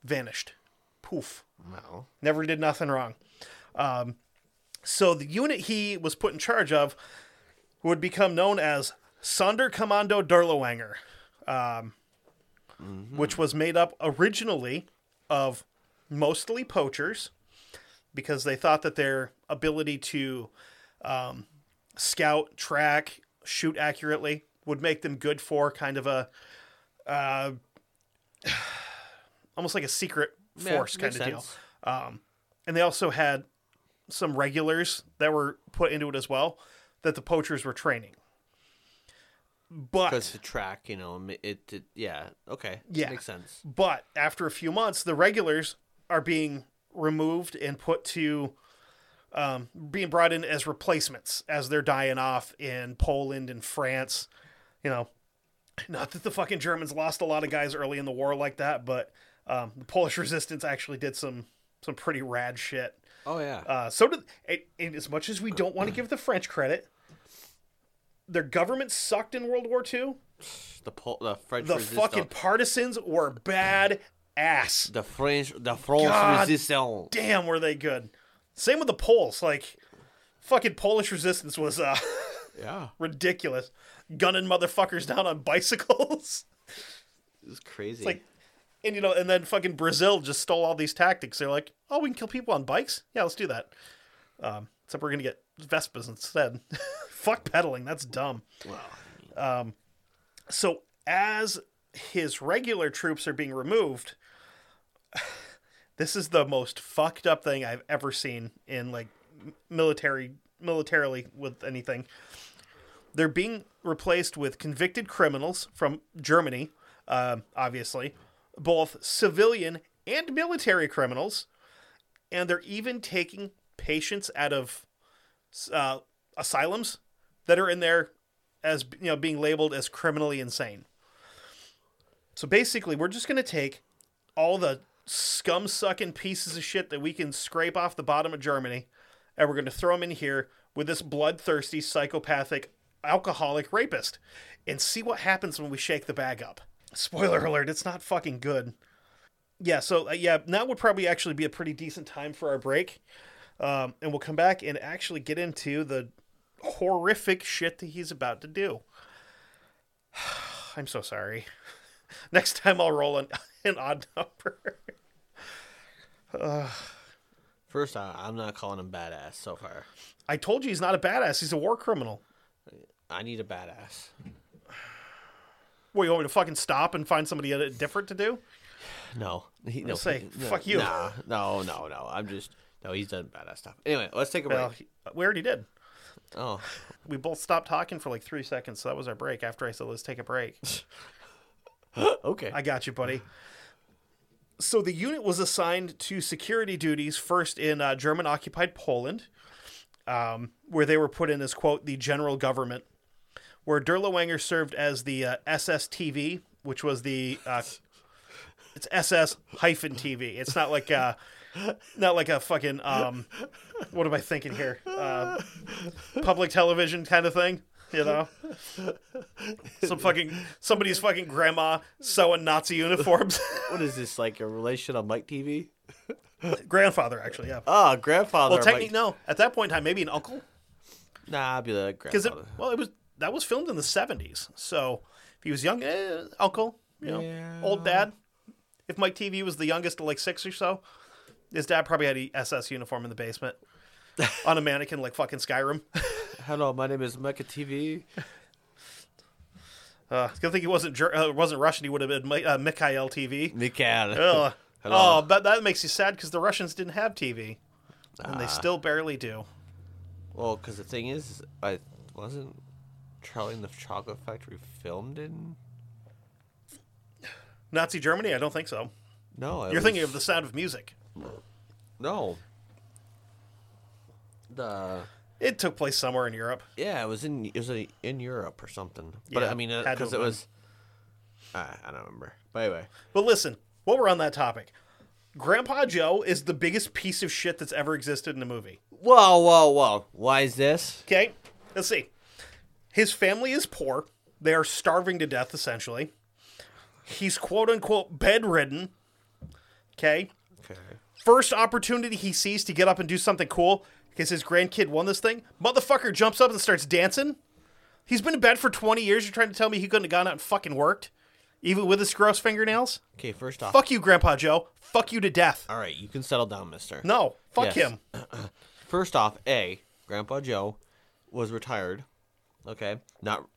vanished. Poof. No. Never did nothing wrong. Um, so the unit he was put in charge of would become known as Sonderkommando Dirlewanger, um, which was made up originally of mostly poachers because they thought that their ability to um, scout, track, shoot accurately. Would make them good for kind of a, uh, [SIGHS] almost like a secret Yeah, force kind makes of deal. Um, and they also had some regulars that were put into it as well that the poachers were training. But Because the track, you know, it, it, yeah, okay, Yeah. makes sense. But after a few months, the regulars are being removed and put to um, being brought in as replacements as they're dying off in Poland and France. You know, not that the fucking Germans lost a lot of guys early in the war like that, but um, the Polish [LAUGHS] resistance actually did some some pretty rad shit. Oh yeah, Uh, so did and, and as much as we don't want to give the French credit, their government sucked in World War II. the Pol- the French The resistance. fucking partisans were bad ass. the French, the France God resistance. damn were they good same with the poles like fucking polish resistance was uh [LAUGHS] Yeah, ridiculous gunning motherfuckers down on bicycles [LAUGHS] it's crazy. like and you know and then fucking brazil just stole all these tactics they're like oh we can kill people on bikes yeah let's do that um except we're gonna get vespas instead [LAUGHS] fuck pedaling that's dumb Wow. so as his regular troops are being removed [SIGHS] this is the most fucked up thing i've ever seen in like military militarily with anything they're being replaced with convicted criminals from germany um, obviously both civilian and military criminals and they're even taking patients out of uh, asylums that are in there as you know being labeled as criminally insane. So basically, we're just going to take all the scum sucking pieces of shit that we can scrape off the bottom of Germany, and we're going to throw them in here with this bloodthirsty, psychopathic, alcoholic rapist, and see what happens when we shake the bag up. Spoiler alert: it's not fucking good. Yeah, so uh, yeah, now would probably actually be a pretty decent time for our break, um, and we'll come back and actually get into the horrific shit that he's about to do. [SIGHS] I'm so sorry. [LAUGHS] Next time I'll roll an, [LAUGHS] an odd number. [SIGHS] First, I, I'm not calling him badass so far. I told you he's not a badass. He's a war criminal. I need a badass. What, you want me to fucking stop and find somebody uh, different to do? [SIGHS] No, he, no, say, he- no, fuck you. Nah, no, no, no. I'm just no. He's done badass stuff. Anyway, let's take a break. Well, he- we already did. oh, [LAUGHS] We both stopped talking for like three seconds, so that was our break. After I said, let's take a break. [LAUGHS] okay. I got you, buddy. So the unit was assigned to security duties first in uh, German occupied Poland, um, where they were put in as, quote, the general government, where Dirlewanger served as the uh, SSTV, which was the. Uh, it's SS hyphen TV. It's not like a, [LAUGHS] not like a fucking um, what am I thinking here? Uh, public television kind of thing, you know? Some fucking somebody's fucking grandma sewing Nazi uniforms. [LAUGHS] what is this like a relation on Mike TV? Grandfather, actually, yeah. Oh, grandfather. Well, technically, no. At that point in time, maybe an uncle, Nah, I'd be the because it grandfather. well, it was that was filmed in the seventies. So if he was young, eh, uncle, you know, Yeah. old dad. If Mike TV was the youngest of like six or so, his dad probably had a SS uniform in the basement [LAUGHS] on a mannequin like fucking Skyrim. [LAUGHS] Hello, my name is Mecca TV. Uh, good thing he wasn't Ger- uh, wasn't Russian. He would have been Mi- uh, Mikhail TV. Mikhail. Ugh. Hello. Oh, but that makes you sad because the Russians didn't have TV, and Ah. they still barely do. Well, because the thing is, I wasn't Charlie and the Chocolate Factory filmed in. Nazi Germany? I don't think so. No, it You're thinking of the Sound of Music. No. The It took place somewhere in Europe. yeah, it was in it was uh, in Europe or something. But Yeah, I mean, had to because have it been. was. Uh, I don't remember. But anyway, But listen, while we're on that topic, Grandpa Joe is the biggest piece of shit that's ever existed in a movie. whoa, whoa, whoa! Why is this? Okay, let's see. His family is poor. They are starving to death, essentially. He's quote unquote bedridden. Okay. Okay. First opportunity he sees to get up and do something cool because his grandkid won this thing, motherfucker jumps up and starts dancing. He's been in bed for 20 years. You're trying to tell me he couldn't have gone out and fucking worked? Even with his gross fingernails? Okay. First off, Fuck you, Grandpa Joe. Fuck you to death. all right, you can settle down, Mister. No, fuck Yes. him. [CLEARS THROAT] First off, a Grandpa Joe was retired. Okay, not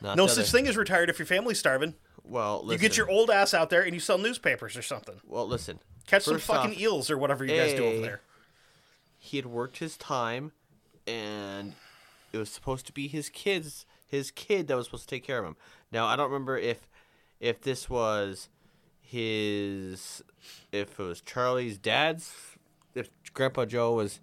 not No such other- thing as retired if your family's starving. Well, listen, You get your old ass out there and you sell newspapers or something. well. Listen, Catch some fucking off, eels or whatever you guys do over there. he had worked his time, and it was supposed to be his kids, his kid that was supposed to take care of him. Now I don't remember if if this was his if it was Charlie's dad's if Grandpa Joe was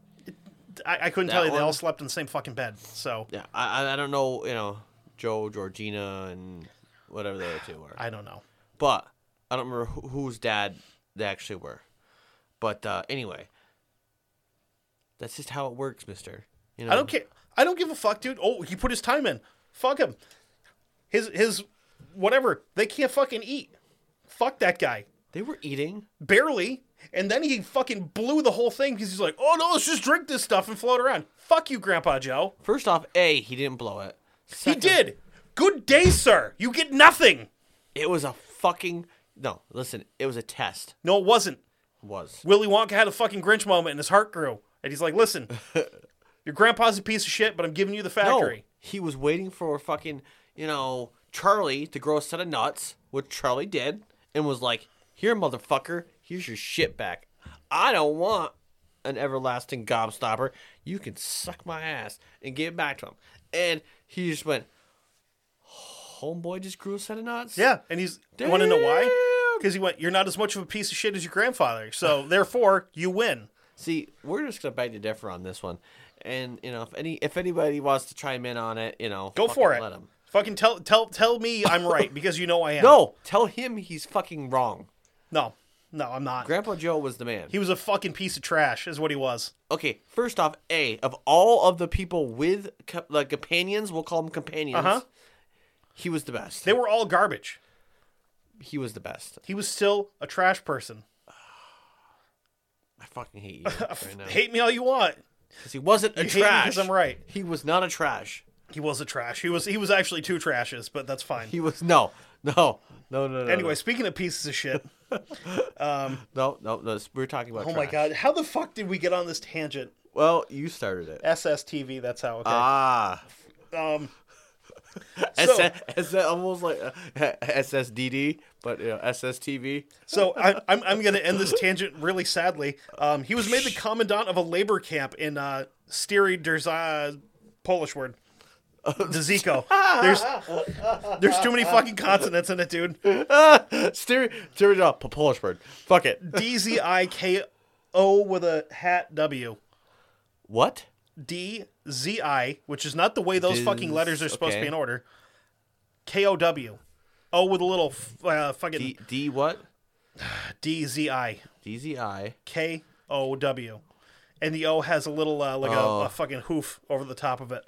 I, I couldn't tell you. They all slept in the same fucking bed. So yeah I I- don't know you know Joe Georgina and whatever the other two were. I don't know. But I don't remember who, whose dad they actually were. But uh, anyway, that's just how it works, Mister. You know, I don't care. I don't give a fuck, dude. Oh, he put his time in. Fuck him. His his whatever. They can't fucking eat. Fuck that guy. They were eating. Barely. And then he fucking blew the whole thing because he's like, oh no, let's just drink this stuff and float around. Fuck you, Grandpa Joe. First off, a he didn't blow it. He did. Good day, sir. You get nothing. It was a fucking no. Listen, it was a test. No, it wasn't. It was Willy Wonka had a fucking Grinch moment and his heart grew. And he's like, listen, [LAUGHS] your grandpa's a piece of shit, but I'm giving you the factory. no. He was waiting for fucking you know Charlie to grow a set of nuts, which Charlie did, and was like, "Here, motherfucker, here's your shit back. I don't want an everlasting gobstopper. You can suck my ass and give it back to him." And he just went, "Homeboy just grew a set of nuts." Yeah, and he's you want to know why? Because he went, "You're not as much of a piece of shit as your grandfather, so [LAUGHS] therefore you win." See, we're just gonna beg to differ on this one, and you know, if any if anybody wants to chime in on it, you know, Go for it. Let him. Fucking tell tell tell me I'm [LAUGHS] right because you know I am. No, tell him he's fucking wrong. no, no, I'm not. Grandpa Joe was the man. He was a fucking piece of trash, is what he was. okay, first off, a of all of the people with co- like companions, we'll call them companions. Uh-huh. He was the best. They were all garbage. he was the best. He was still a trash person. I fucking hate you [LAUGHS] right now. Hate me all you want. 'Cause he wasn't a me trash. 'cause I'm right. He was not a trash. He was a trash. He was he was actually two trashes, but that's fine. He was no, no, no, no, no. anyway, speaking of pieces of shit, [LAUGHS] no, no, no. no we're talking about. oh my god, how the fuck did we get on this tangent? Well, you started it. SSTV, that's how. Okay. Ah. um, [LAUGHS] So- S- almost like uh, SSDD, but you know, SSTV. So I, I'm I'm gonna end this tangent really sadly. Um, he was made the commandant of a labor camp in uh, Styry Derza, Polish word. Dziko. There's there's too many fucking consonants in it, dude. Stereo, P- Polish word. Fuck it. [LAUGHS] D Z I K O with a hat W. What? D Z I, which is not the way those fucking letters are supposed to be in order. K O W. K O W. O with a little f- uh, fucking D D what? [SIGHS] D Z I. DZI. K O W. And the O has a little uh, like Oh. a, a fucking hoof over the top of it.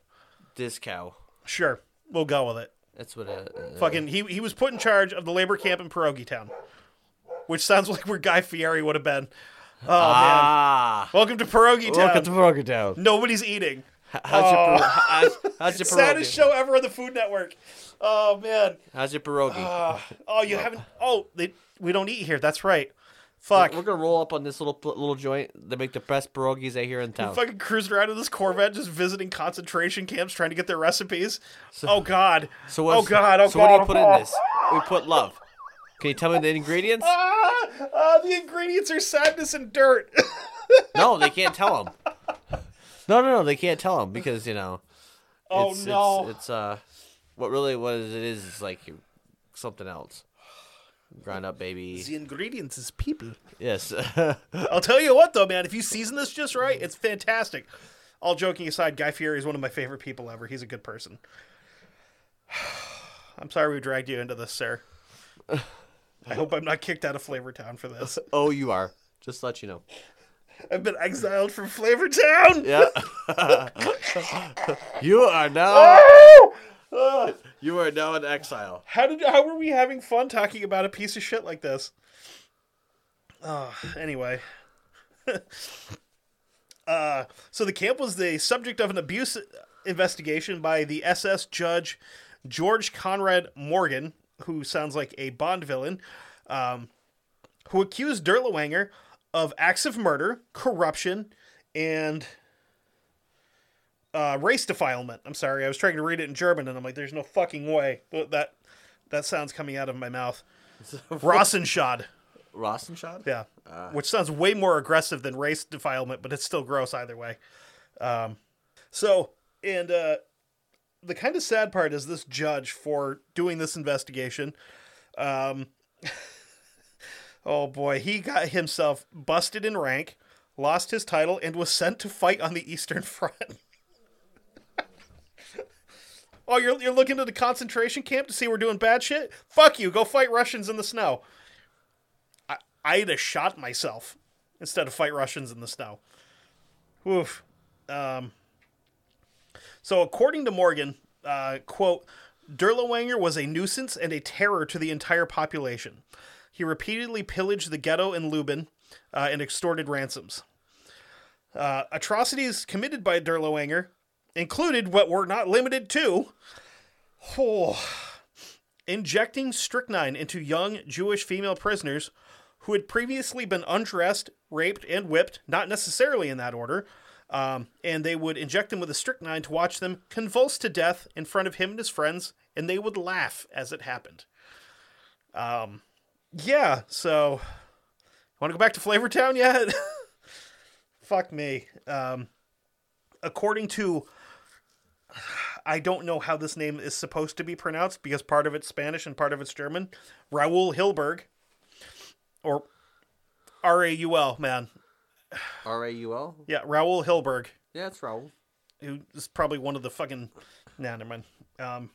Discow. Sure, we'll go with it. That's what it. Uh, Fucking he he was put in charge of the labor camp in Pierogi Town, which sounds [LAUGHS] like where Guy Fieri would have been. Oh man, ah. welcome to Pierogi Town. Welcome to Broken Town. Nobody's eating. How's your pir- how's, how's your [LAUGHS] Saddest show ever on the Food Network. Oh man. How's your pierogi? Uh, oh, you haven't. Oh, they, we don't eat here. That's right. Fuck. We're gonna roll up on this little little joint. They make the best pierogies I hear in town. We fucking cruising around in this Corvette, just visiting concentration camps, trying to get their recipes. oh God. So oh God. Oh so God. what do you put oh, in this? We put love. Can you tell me the ingredients? Ah, ah, the ingredients are sadness and dirt. [LAUGHS] No, they can't tell them. No, no, no, they can't tell them because you know. [LAUGHS] Oh, it's, no. It's, it's uh, what really what it is is like something else. Grind up, baby. the ingredients is people. Yes. [LAUGHS] I'll tell you what, though, man. If you season this just right, it's fantastic. All joking aside, Guy Fieri is one of my favorite people ever. He's a good person. [SIGHS] I'm sorry we dragged you into this, sir. [LAUGHS] I hope I'm not kicked out of Flavortown for this. oh, you are. Just to let you know. I've been exiled from Flavortown. Yeah. [LAUGHS] you are now. Oh! [LAUGHS] You are now in exile. How did how were we having fun talking about a piece of shit like this? Uh, anyway. [LAUGHS] uh, so the camp was the subject of an abuse investigation by the SS judge George Conrad Morgan, who sounds like a Bond villain, um, who accused Dirlewanger of acts of murder, corruption, and uh, race defilement. I'm sorry, I was trying to read it in German, and I'm like, there's no fucking way that that sounds coming out of my mouth. [LAUGHS] Rassenschad. Rossenshad? Yeah. Which sounds way more aggressive than race defilement, but it's still gross either way. Um, so, and uh, the kind of sad part is this judge for doing this investigation. Um, [LAUGHS] oh boy, he got himself busted in rank, lost his title, and was sent to fight on the Eastern [LAUGHS] Front. oh, you're, you're looking to the concentration camp to see we're doing bad shit? Fuck you, go fight Russians in the snow. I, I'd have shot myself instead of fight Russians in the snow. Oof. Um, so, according to Morgan, uh, quote, Dirlewanger was a nuisance and a terror to the entire population. He repeatedly pillaged the ghetto in Lubin uh, and extorted ransoms. Uh, atrocities committed by Dirlewanger included what were not limited to oh, injecting strychnine into young Jewish female prisoners who had previously been undressed, raped, and whipped, not necessarily in that order, um, and they would inject them with a strychnine to watch them convulse to death in front of him and his friends, and they would laugh as it happened. Um, yeah, so want to go back to Flavortown yet? [LAUGHS] Fuck me. Um, according to, [SIGHS] I don't know how this name is supposed to be pronounced because part of it's Spanish and part of it's German. Raul Hilberg, or R A U L, man. [SIGHS] R A U L? Yeah, Raul Hilberg, Yeah, it's Raul. who is probably one of the fucking. Nah, never mind. Um,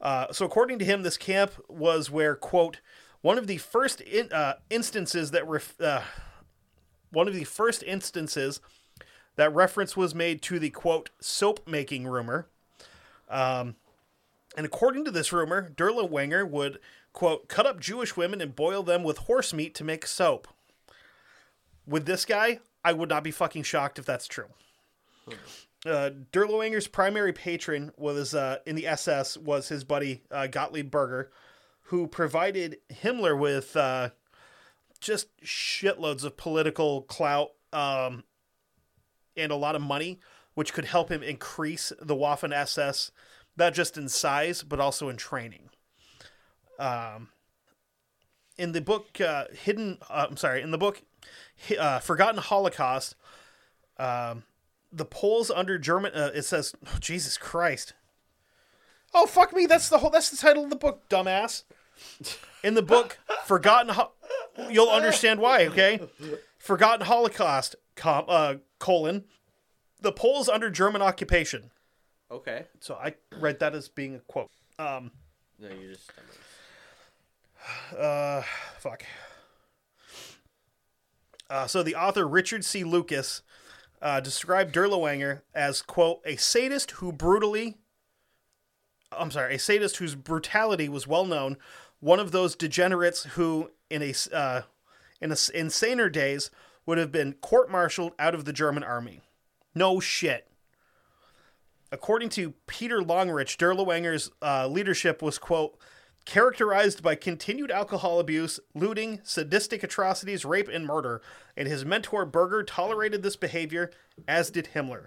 uh, so according to him, this camp was where quote one of the first in, uh, instances that ref, uh, one of the first instances that reference was made to the quote soap making rumor. Um, and according to this rumor, Dirlewanger would quote cut up Jewish women and boil them with horse meat to make soap. With this guy, I would not be fucking shocked if that's true. Uh, Dirlewanger's primary patron was uh, in the SS was his buddy uh, Gottlieb Berger, who provided Himmler with uh, just shitloads of political clout um, and a lot of money, which could help him increase the Waffen SS, not just in size but also in training. Um, in the book uh, Hidden, uh, I'm sorry, in the book uh, Forgotten Holocaust, um, the Poles under German. Uh, it says, oh, Jesus Christ. Oh fuck me! That's the whole. That's the title of the book, dumbass. In the book Forgotten, Ho- you'll understand why. Okay, Forgotten Holocaust, com- uh, colon, the Poles under German occupation. Okay. So I read that as being a quote. Um, No, you just. [SIGHS] uh, fuck. Uh, so the author Richard C. Lucas uh, described Dirlewanger as quote a sadist who brutally. I'm sorry, a sadist whose brutality was well known, one of those degenerates who, in a uh, in a s insaner days, would have been court-martialed out of the German army. No shit. According to Peter Longerich, Dirlewanger's uh, leadership was, quote, characterized by continued alcohol abuse, looting, sadistic atrocities, rape, and murder, and his mentor Berger tolerated this behavior, as did Himmler,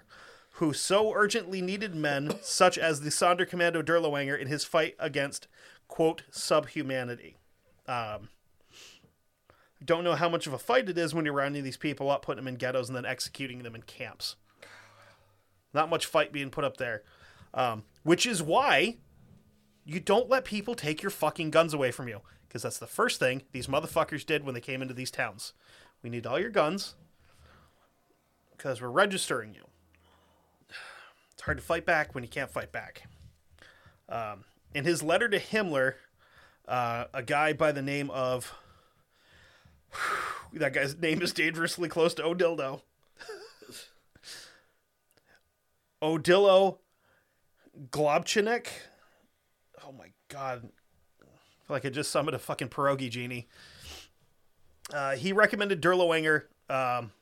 who so urgently needed men such as the Sonderkommando Dirlewanger in his fight against, quote, subhumanity. Um, don't know how much of a fight it is when you're rounding these people up, putting them in ghettos, and then executing them in camps. Not much fight being put up there. Um, which is why you don't let people take your fucking guns away from you. Because that's the first thing these motherfuckers did when they came into these towns. We need all your guns. Because we're registering you. It's hard to fight back when you can't fight back. Um, in his letter to Himmler, uh, a guy by the name of. [SIGHS] that guy's name is dangerously close to Odildo. [LAUGHS] Odilo Globchinek. Oh my god. I feel like I just summoned a fucking pierogi genie. Uh, he recommended Dirlewanger, um,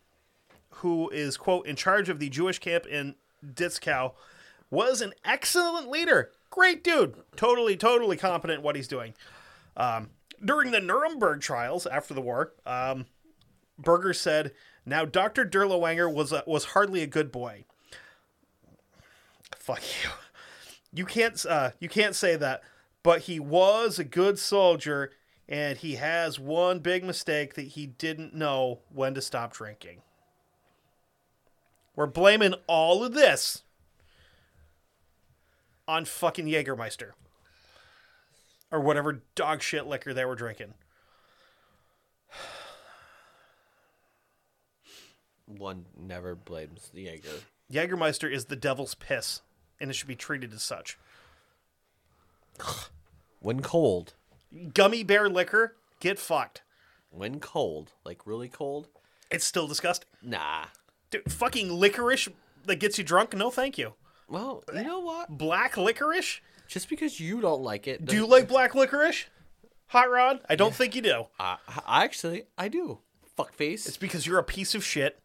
who is, quote, in charge of the Jewish camp in Ditzkow, was an excellent leader. Great dude. Totally, totally competent in what he's doing. Um, during the Nuremberg trials after the war, um, Berger said, Now, Dr. Dirlewanger was, a, was hardly a good boy. Fuck you. You can't uh you can't say that. But he was a good soldier and he has one big mistake that he didn't know when to stop drinking. We're blaming all of this on fucking Jägermeister. Or whatever dog shit liquor they were drinking. One never blames the Jaeger. Jägermeister is the devil's piss, and it should be treated as such. When cold, Gummy bear liquor, get fucked. when cold, like really cold, It's still disgusting. nah. Dude, fucking licorice that gets you drunk? No, thank you. Well, you know what? Black licorice? Just because you don't like it, Do you like black licorice? Hot Rod? I don't think you do. I, I actually I do. Fuck face. It's because you're a piece of shit,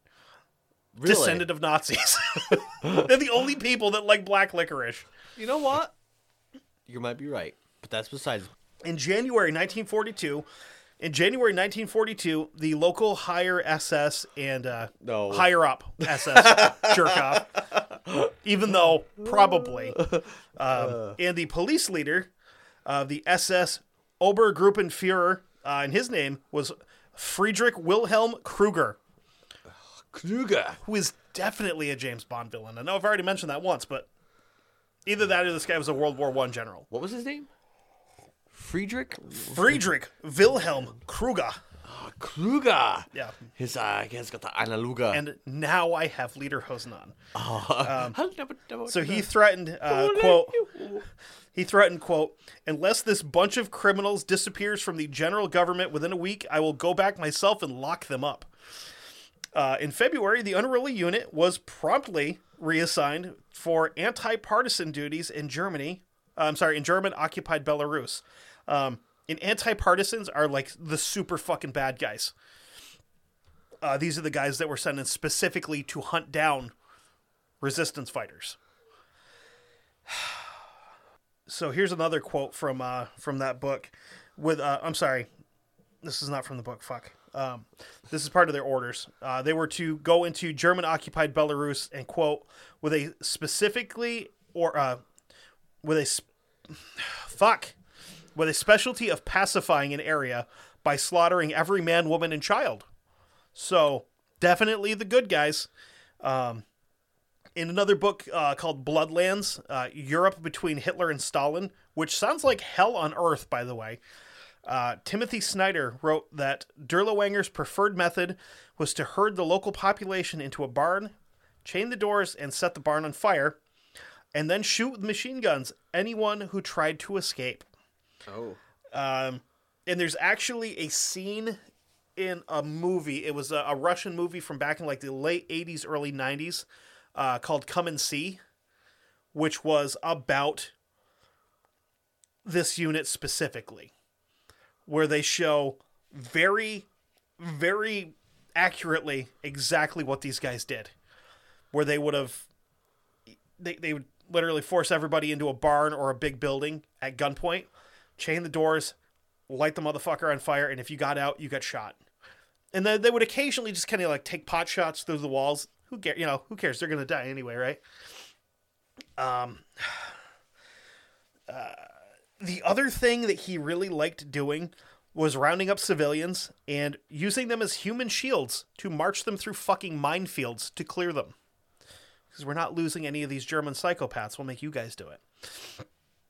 really. descendant of Nazis. [LAUGHS] They're the only people that like black licorice. You know what? You might be right, but that's besides. In January 1942, in January 1942, the local higher SS and uh, No. higher up SS jerk off, [LAUGHS] [GASPS] even though probably, um, and the police leader of the SS Obergruppenführer, uh, and his name was Friedrich Wilhelm Kruger, Kruger. who is definitely a James Bond villain. I know I've already mentioned that once, but either that or this guy was a World War One general. What was his name? Friedrich Friedrich Wilhelm Kruger. Kruger. Yeah. His uh, he's got the Analuga. And now I have Lederhosen on. um, So he threatened, uh, quote, he threatened, quote, unless this bunch of criminals disappears from the general government within a week, I will go back myself and lock them up. Uh, in February, the unruly unit was promptly reassigned for anti-partisan duties in Germany. uh, I'm sorry, in German-occupied Belarus. Um, and anti-partisans are like the super fucking bad guys. Uh, these are the guys that were sent in specifically to hunt down resistance fighters. [SIGHS] So here's another quote from uh, from that book. With uh, I'm sorry, this is not from the book. Fuck. Um, this is part of their orders. Uh, they were to go into German occupied Belarus and quote with a specifically or uh, with a sp- [SIGHS] fuck with a specialty of pacifying an area by slaughtering every man, woman, and child. So definitely the good guys. Um, in another book uh, called Bloodlands, uh, Europe between Hitler and Stalin, which sounds like hell on earth, by the way. Uh, Timothy Snyder wrote that Dirlewanger's preferred method was to herd the local population into a barn, chain the doors, and set the barn on fire, and then shoot with machine guns anyone who tried to escape. Oh. Um, and there's actually a scene in a movie. It was a, a Russian movie from back in like the late 80s, early 90s uh, called Come and See, which was about this unit specifically, where they show very, very accurately exactly what these guys did. Where they would have, they, they would literally force everybody into a barn or a big building at gunpoint, chain the doors, light the motherfucker on fire, and if you got out, you got shot. And then they would occasionally just kind of like take pot shots through the walls. Who cares? You know, who cares? They're gonna die anyway, right? Um, [SIGHS] uh, the other thing that he really liked doing was rounding up civilians and using them as human shields to march them through fucking minefields to clear them. Because we're not losing any of these German psychopaths. We'll make you guys do it.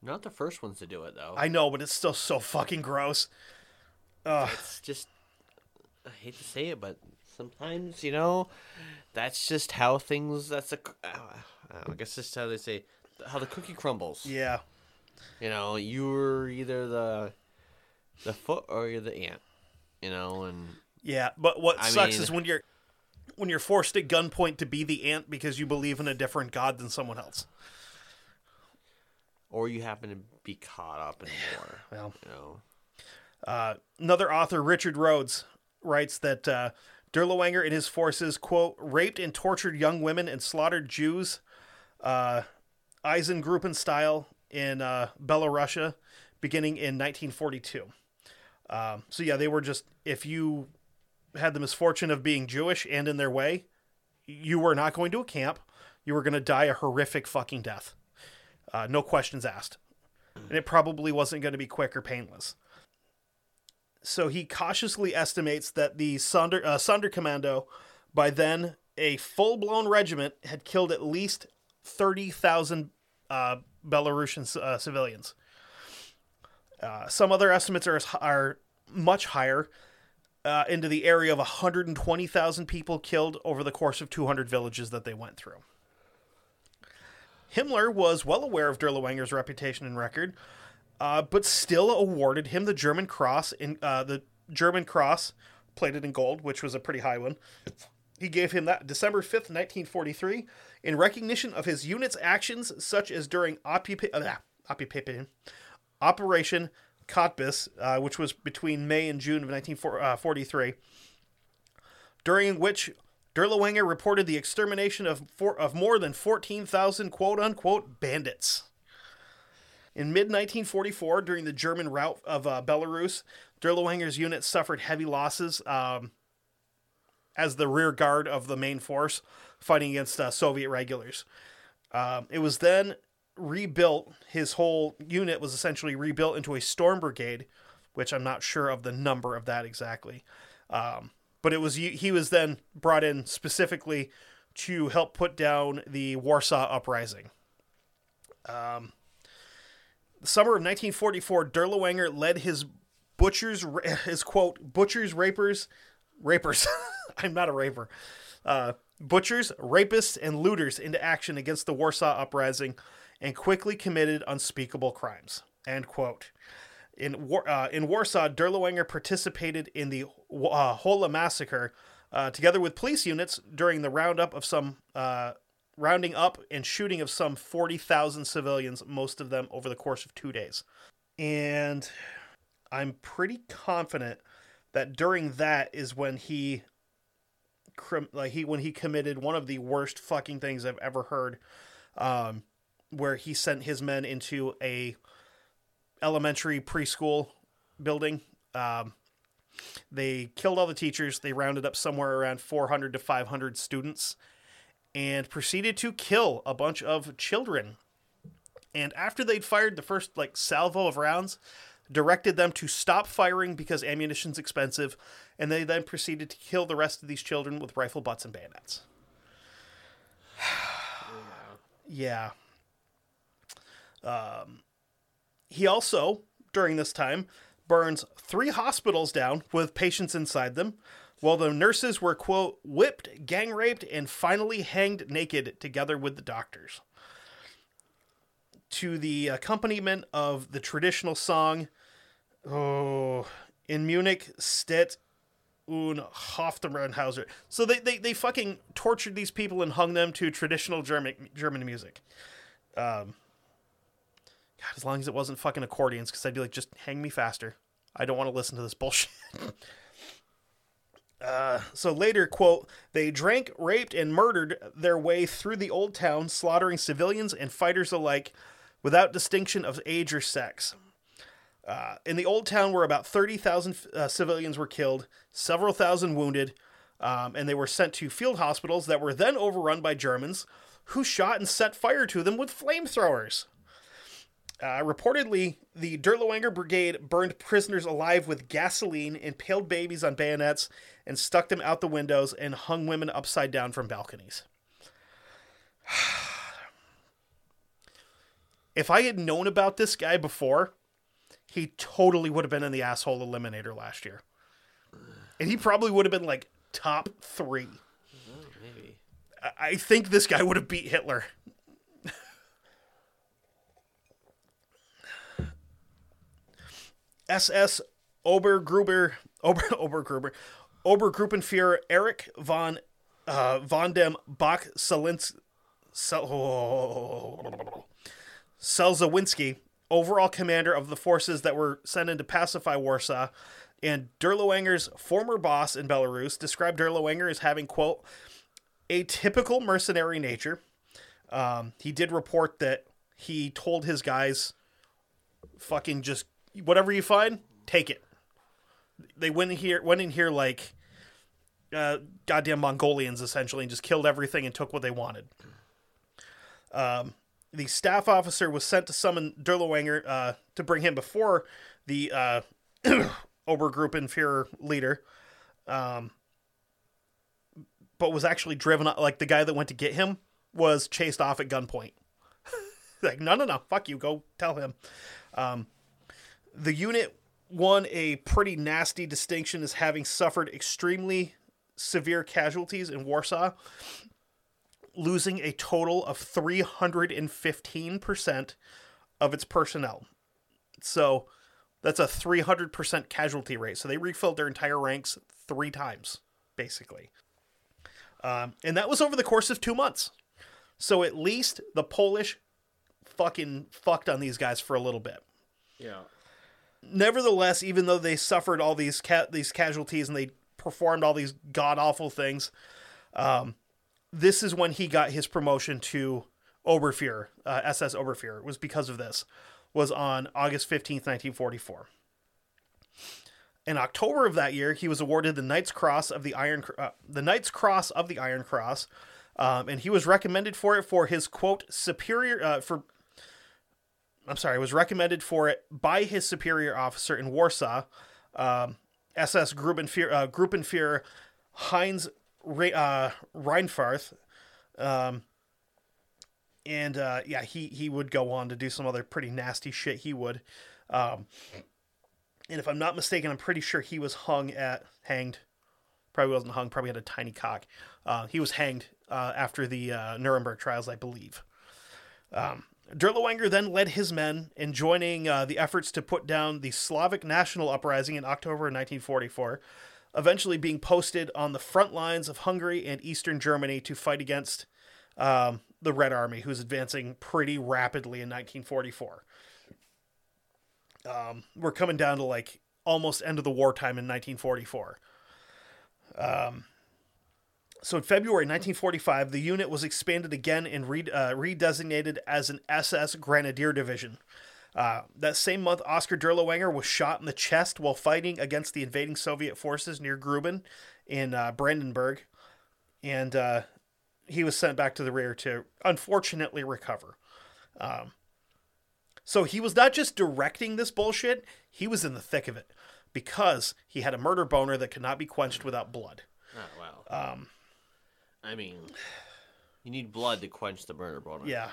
Not the first ones to do it though. I know, but it's still so fucking gross. Ugh. it's just I hate to say it, but sometimes you know that's just how things. That's a. Uh, I guess that's how they say how the cookie crumbles. Yeah. You know, you're either the the foot or you're the ant. You know, and Yeah, but what I sucks mean- is when you're when you're forced at gunpoint to be the ant because you believe in a different god than someone else. Or you happen to be caught up in war. Well, You know, uh, another author, Richard Rhodes, writes that uh, Dirlewanger and his forces quote raped and tortured young women and slaughtered Jews, uh, Eisengruppen style in uh, Belarusia, beginning in 1942. Um, so yeah, they were just if you had the misfortune of being Jewish and in their way, you were not going to a camp. you were going to die a horrific fucking death. Uh, no questions asked. And it probably wasn't going to be quick or painless. So he cautiously estimates that the Sonder, uh, by then a full blown regiment, had killed at least 30,000 uh, Belarusian uh, civilians. Uh, some other estimates are, are much higher, uh, into the area of 120,000 people killed over the course of 200 villages that they went through. Himmler was well aware of Dirlewanger's reputation and record, uh, but still awarded him the German Cross in uh, the German Cross plated in gold, which was a pretty high one. He gave him that December 5th, 1943, in recognition of his unit's actions, such as during Oppup- uh, Operation Cottbus, uh, which was between May and June of 1943, uh, during which Dirlewanger reported the extermination of, four, of more than 14,000 quote unquote bandits. In mid 1944, during the German rout of uh, Belarus, Dirlewanger's unit suffered heavy losses um, as the rear guard of the main force fighting against uh, Soviet regulars. Um, it was then rebuilt. His whole unit was essentially rebuilt into a storm brigade, which I'm not sure of the number of that exactly. Um, but it was he was then brought in specifically to help put down the Warsaw uprising. Um, the summer of 1944, Dirlewanger led his butchers, his quote, butchers, rapers, rapers. [LAUGHS] I'm not a raper. Uh, butchers, rapists, and looters into action against the Warsaw uprising and quickly committed unspeakable crimes. End quote. In, War, uh, in Warsaw, Dirlewanger participated in the uh, Hola massacre uh, together with police units during the roundup of some uh, rounding up and shooting of some 40,000 civilians, most of them over the course of two days. And I'm pretty confident that during that is when he like he when he committed one of the worst fucking things I've ever heard um, where he sent his men into a elementary preschool building. Um, they killed all the teachers. They rounded up somewhere around 400 to 500 students and proceeded to kill a bunch of children. And after they'd fired the first like salvo of rounds, directed them to stop firing because ammunition's expensive, and they then proceeded to kill the rest of these children with rifle butts and bayonets. [SIGHS] yeah. Um, he also, during this time, burns three hospitals down with patients inside them, while the nurses were, quote, whipped, gang raped, and finally hanged naked together with the doctors. To the accompaniment of the traditional song, oh, in Munich, Steht und Hoftenbrandhauser. So they, they, they fucking tortured these people and hung them to traditional German, German music. Um, God, as long as it wasn't fucking accordions, because I'd be like, just hang me faster. I don't want to listen to this bullshit. [LAUGHS] uh, so later, quote, they drank, raped, and murdered their way through the old town, slaughtering civilians and fighters alike without distinction of age or sex. Uh, in the old town, where about 30,000 uh, civilians were killed, several thousand wounded, um, and they were sent to field hospitals that were then overrun by Germans who shot and set fire to them with flamethrowers. Uh, reportedly, the Dirlewanger Brigade burned prisoners alive with gasoline, impaled babies on bayonets, and stuck them out the windows and hung women upside down from balconies. [SIGHS] if I had known about this guy before, he totally would have been in the asshole eliminator last year. And he probably would have been like top three. maybe. I think this guy would have beat Hitler. SS Obergruber Ober [LAUGHS] Obergruber Obergruppenführer Erich von uh, von dem Bach Selins Sel- oh, Selzawinski, overall commander of the forces that were sent in to pacify Warsaw, and Dirlewanger's former boss in Belarus described Dirlewanger as having quote a typical mercenary nature. Um, he did report that he told his guys, "Fucking just whatever you find, take it. They went in here, went in here like uh, goddamn Mongolians essentially, and just killed everything and took what they wanted. Um, the staff officer was sent to summon Dirlewanger uh, to bring him before the uh, [COUGHS] Obergruppenführer leader, um, but was actually driven like the guy that went to get him was chased off at gunpoint. [LAUGHS] like, no, no, no, fuck you, go tell him. Um, the unit won a pretty nasty distinction as having suffered extremely severe casualties in Warsaw, losing a total of 315% of its personnel. So that's a 300% casualty rate. So they refilled their entire ranks three times, basically. Um, and that was over the course of two months. So at least the Polish fucking fucked on these guys for a little bit. Yeah. Nevertheless, even though they suffered all these ca- these casualties and they performed all these god awful things, um, this is when he got his promotion to Oberfuhrer, uh, SS Oberfuhrer. Was because of this. Was on August fifteenth, nineteen forty four. In October of that year, he was awarded the Knight's Cross of the Iron uh, the Knight's Cross of the Iron Cross, um, and he was recommended for it for his quote superior uh, for. I'm sorry, was recommended for it by his superior officer in Warsaw, um, SS Gruppenführer, uh, Gruppenführer Heinz Re- uh, Reinfarth. Um, and uh, yeah, he he would go on to do some other pretty nasty shit. He would, um, and if I'm not mistaken, I'm pretty sure he was hung at hanged. Probably wasn't hung. Probably had a tiny cock. Uh, he was hanged uh, after the uh, Nuremberg trials, I believe. Um, Dirlewanger then led his men in joining uh, the efforts to put down the Slovak national uprising in October 1944, eventually being posted on the front lines of Hungary and Eastern Germany to fight against um, the Red Army, who's advancing pretty rapidly in 1944. Um, we're coming down to like almost end of the wartime in 1944. Um, so in February 1945, the unit was expanded again and re- uh, redesignated as an SS Grenadier Division. Uh, that same month, Oskar Dirlewanger was shot in the chest while fighting against the invading Soviet forces near Guben in uh, Brandenburg, and uh, he was sent back to the rear to unfortunately recover. Um, so he was not just directing this bullshit; he was in the thick of it because he had a murder boner that could not be quenched without blood. Oh wow. Um, I mean, you need blood to quench the murder boner. Yeah.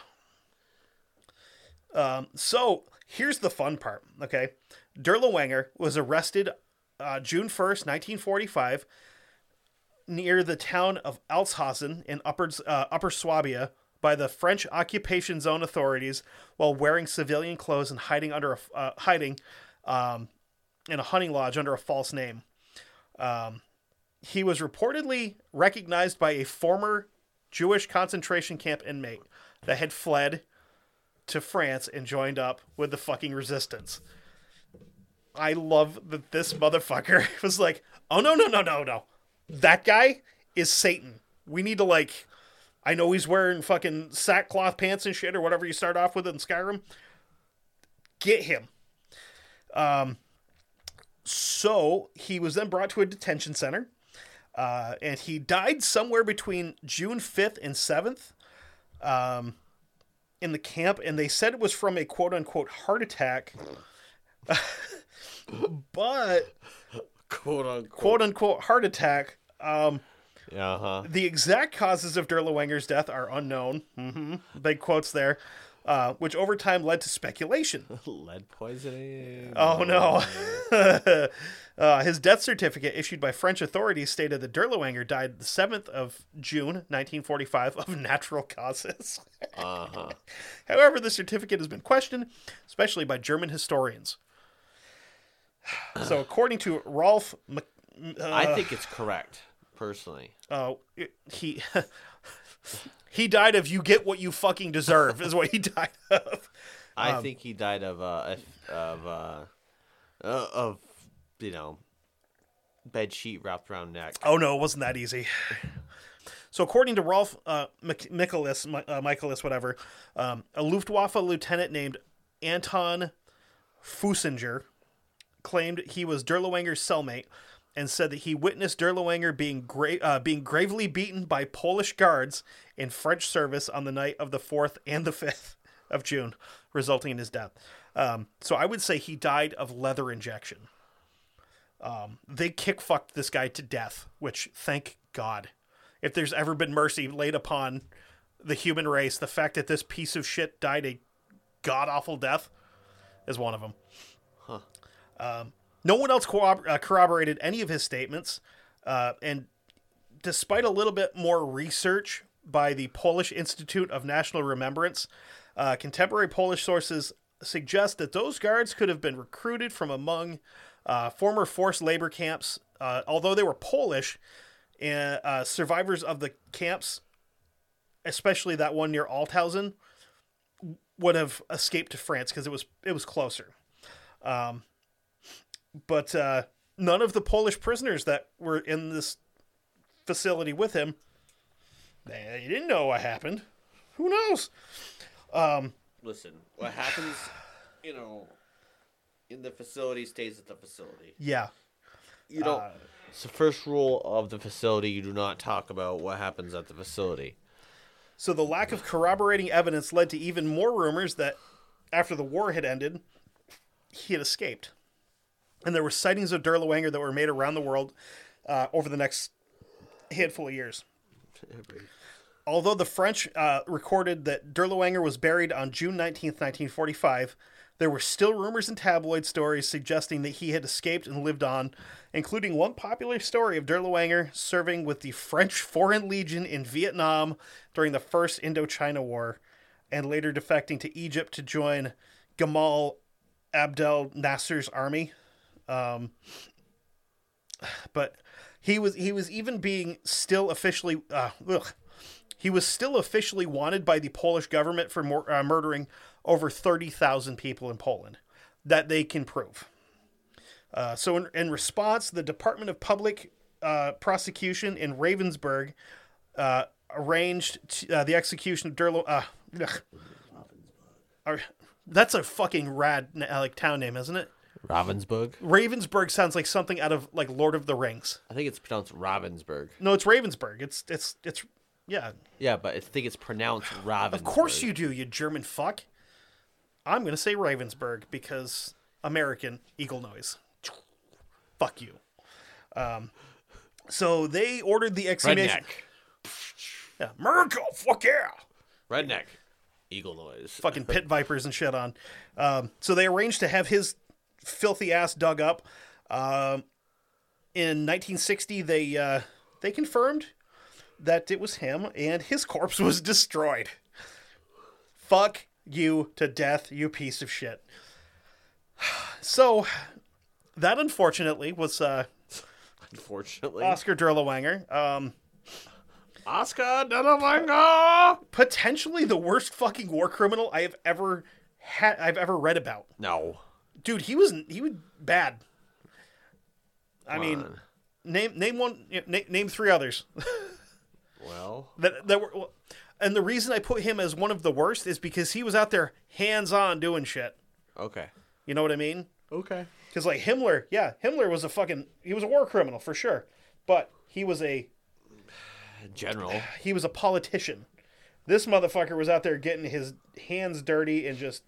Um, so here's the fun part. Okay, Dirlewanger was arrested uh, June first, nineteen forty-five, near the town of Altshausen in Upper uh, Upper Swabia by the French occupation zone authorities while wearing civilian clothes and hiding under a uh, hiding um, in a hunting lodge under a false name. Um, he was reportedly recognized by a former Jewish concentration camp inmate that had fled to France and joined up with the fucking resistance. I love that this motherfucker [LAUGHS] was like, "Oh no, no, no, no, no. That guy is Satan. We need to like I know he's wearing fucking sackcloth pants and shit or whatever you start off with in Skyrim. Get him." Um so he was then brought to a detention center uh, and he died somewhere between June 5th and 7th um, in the camp. And they said it was from a quote unquote heart attack. [LAUGHS] but, Quote unquote. quote unquote heart attack. Um, Yeah. Huh. the exact causes of Dirlewanger's death are unknown. hmm Big quotes there. Uh, which over time led to speculation. [LAUGHS] Lead poisoning. Oh no. [LAUGHS] uh, his death certificate issued by French authorities stated that Dirlewanger died the 7th of June 1945 of natural causes. [LAUGHS] Uh huh. However, the certificate has been questioned, especially by German historians. So, according to Rolf, Mc- uh, I think it's correct, personally. uh, he he died of "you get what you fucking deserve" is what he [LAUGHS] died of. I Um, think he died of uh of uh, uh of you know bed sheet wrapped around neck. Oh no, it wasn't that easy. So, according to Rolf uh, Michaelis, uh, Michaelis, whatever, um, a Luftwaffe lieutenant named Anton Fusinger claimed he was Dirlewanger's cellmate and said that he witnessed Dirlewanger being gra- uh, being gravely beaten by Polish guards in French service on the night of the 4th and the 5th of June, resulting in his death. Um, so I would say he died of leather injection. Um, they kick fucked this guy to death, which thank God. If there's ever been mercy laid upon the human race, the fact that this piece of shit died a god awful death is one of them. Um, no one else uh, corroborated any of his statements, uh, and despite a little bit more research by the Polish Institute of National Remembrance, uh, contemporary Polish sources suggest that those guards could have been recruited from among uh, former forced labor camps. Uh, although they were Polish, and uh, survivors of the camps, especially that one near Altshausen, would have escaped to France because it was it was closer. Um, but uh, none of the Polish prisoners that were in this facility with him, they didn't know what happened. Who knows? Listen, what happens, you know, in the facility stays at the facility. Yeah, You don't. it's the first rule of the facility. You do not talk about what happens at the facility. So the lack of corroborating evidence led to even more rumors that after the war had ended, he had escaped. And there were sightings of Dirlewanger that were made around the world uh, over the next handful of years. [LAUGHS] Although the French uh, recorded that Dirlewanger was buried on June 19th, 1945, there were still rumors and tabloid stories suggesting that he had escaped and lived on, including one popular story of Dirlewanger serving with the French Foreign Legion in Vietnam during the First Indochina War, and later defecting to Egypt to join Gamal Abdel Nasser's army. Um, but he was he was even being still officially uh, ugh. he was still officially wanted by the Polish government for uh, murdering over thirty thousand people in Poland that they can prove. Uh, so in, in response, the Department of Public uh, Prosecution in Ravensburg uh, arranged t- uh, the execution of Derlo. Ugh. That's a fucking rad like town name, isn't it? Ravensburg. Ravensburg sounds like something out of like Lord of the Rings. I think it's pronounced Ravensburg. No, it's Ravensburg. It's it's it's yeah. Yeah, but I think it's pronounced Ravensburg. Of course you do, you German fuck. I'm gonna say Ravensburg because American eagle noise. Fuck you. Um, so they ordered the exhumation. Redneck. Yeah, America, fuck yeah. Redneck. Eagle noise. fucking pit vipers and shit on. Um, so they arranged to have his filthy ass dug up. Um, in 1960, they uh, they confirmed that it was him, and his corpse [LAUGHS] was destroyed. Fuck you to death, you piece of shit. [SIGHS] So that unfortunately was uh, Unfortunately. Oskar Dirlewanger. Um, Oscar Delawanga. potentially the worst fucking war criminal I have ever had. I've ever read about. No. Dude he was he was bad i mean on. name name one name, name three others [LAUGHS] Well, that that were and the reason i put him as one of the worst is because he was out there hands on doing shit okay. you know what i mean Okay. because like himmler yeah himmler was a fucking he was a war criminal for sure but he was a [SIGHS] General. [SIGHS] he was a politician this motherfucker was out there getting his hands dirty and just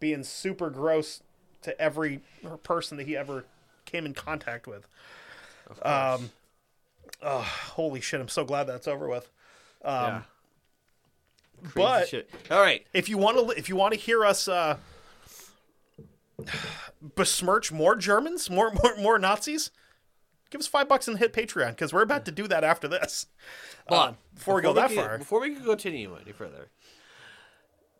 being super gross to every person that he ever came in contact with um oh, holy shit i'm so glad that's over with yeah. Crazy but shit. All right. if you want to if you want to hear us uh besmirch more germans more more, more nazis give us five bucks and hit patreon because we're about to do that after this But Um, before we go that can- far before we can continue any further,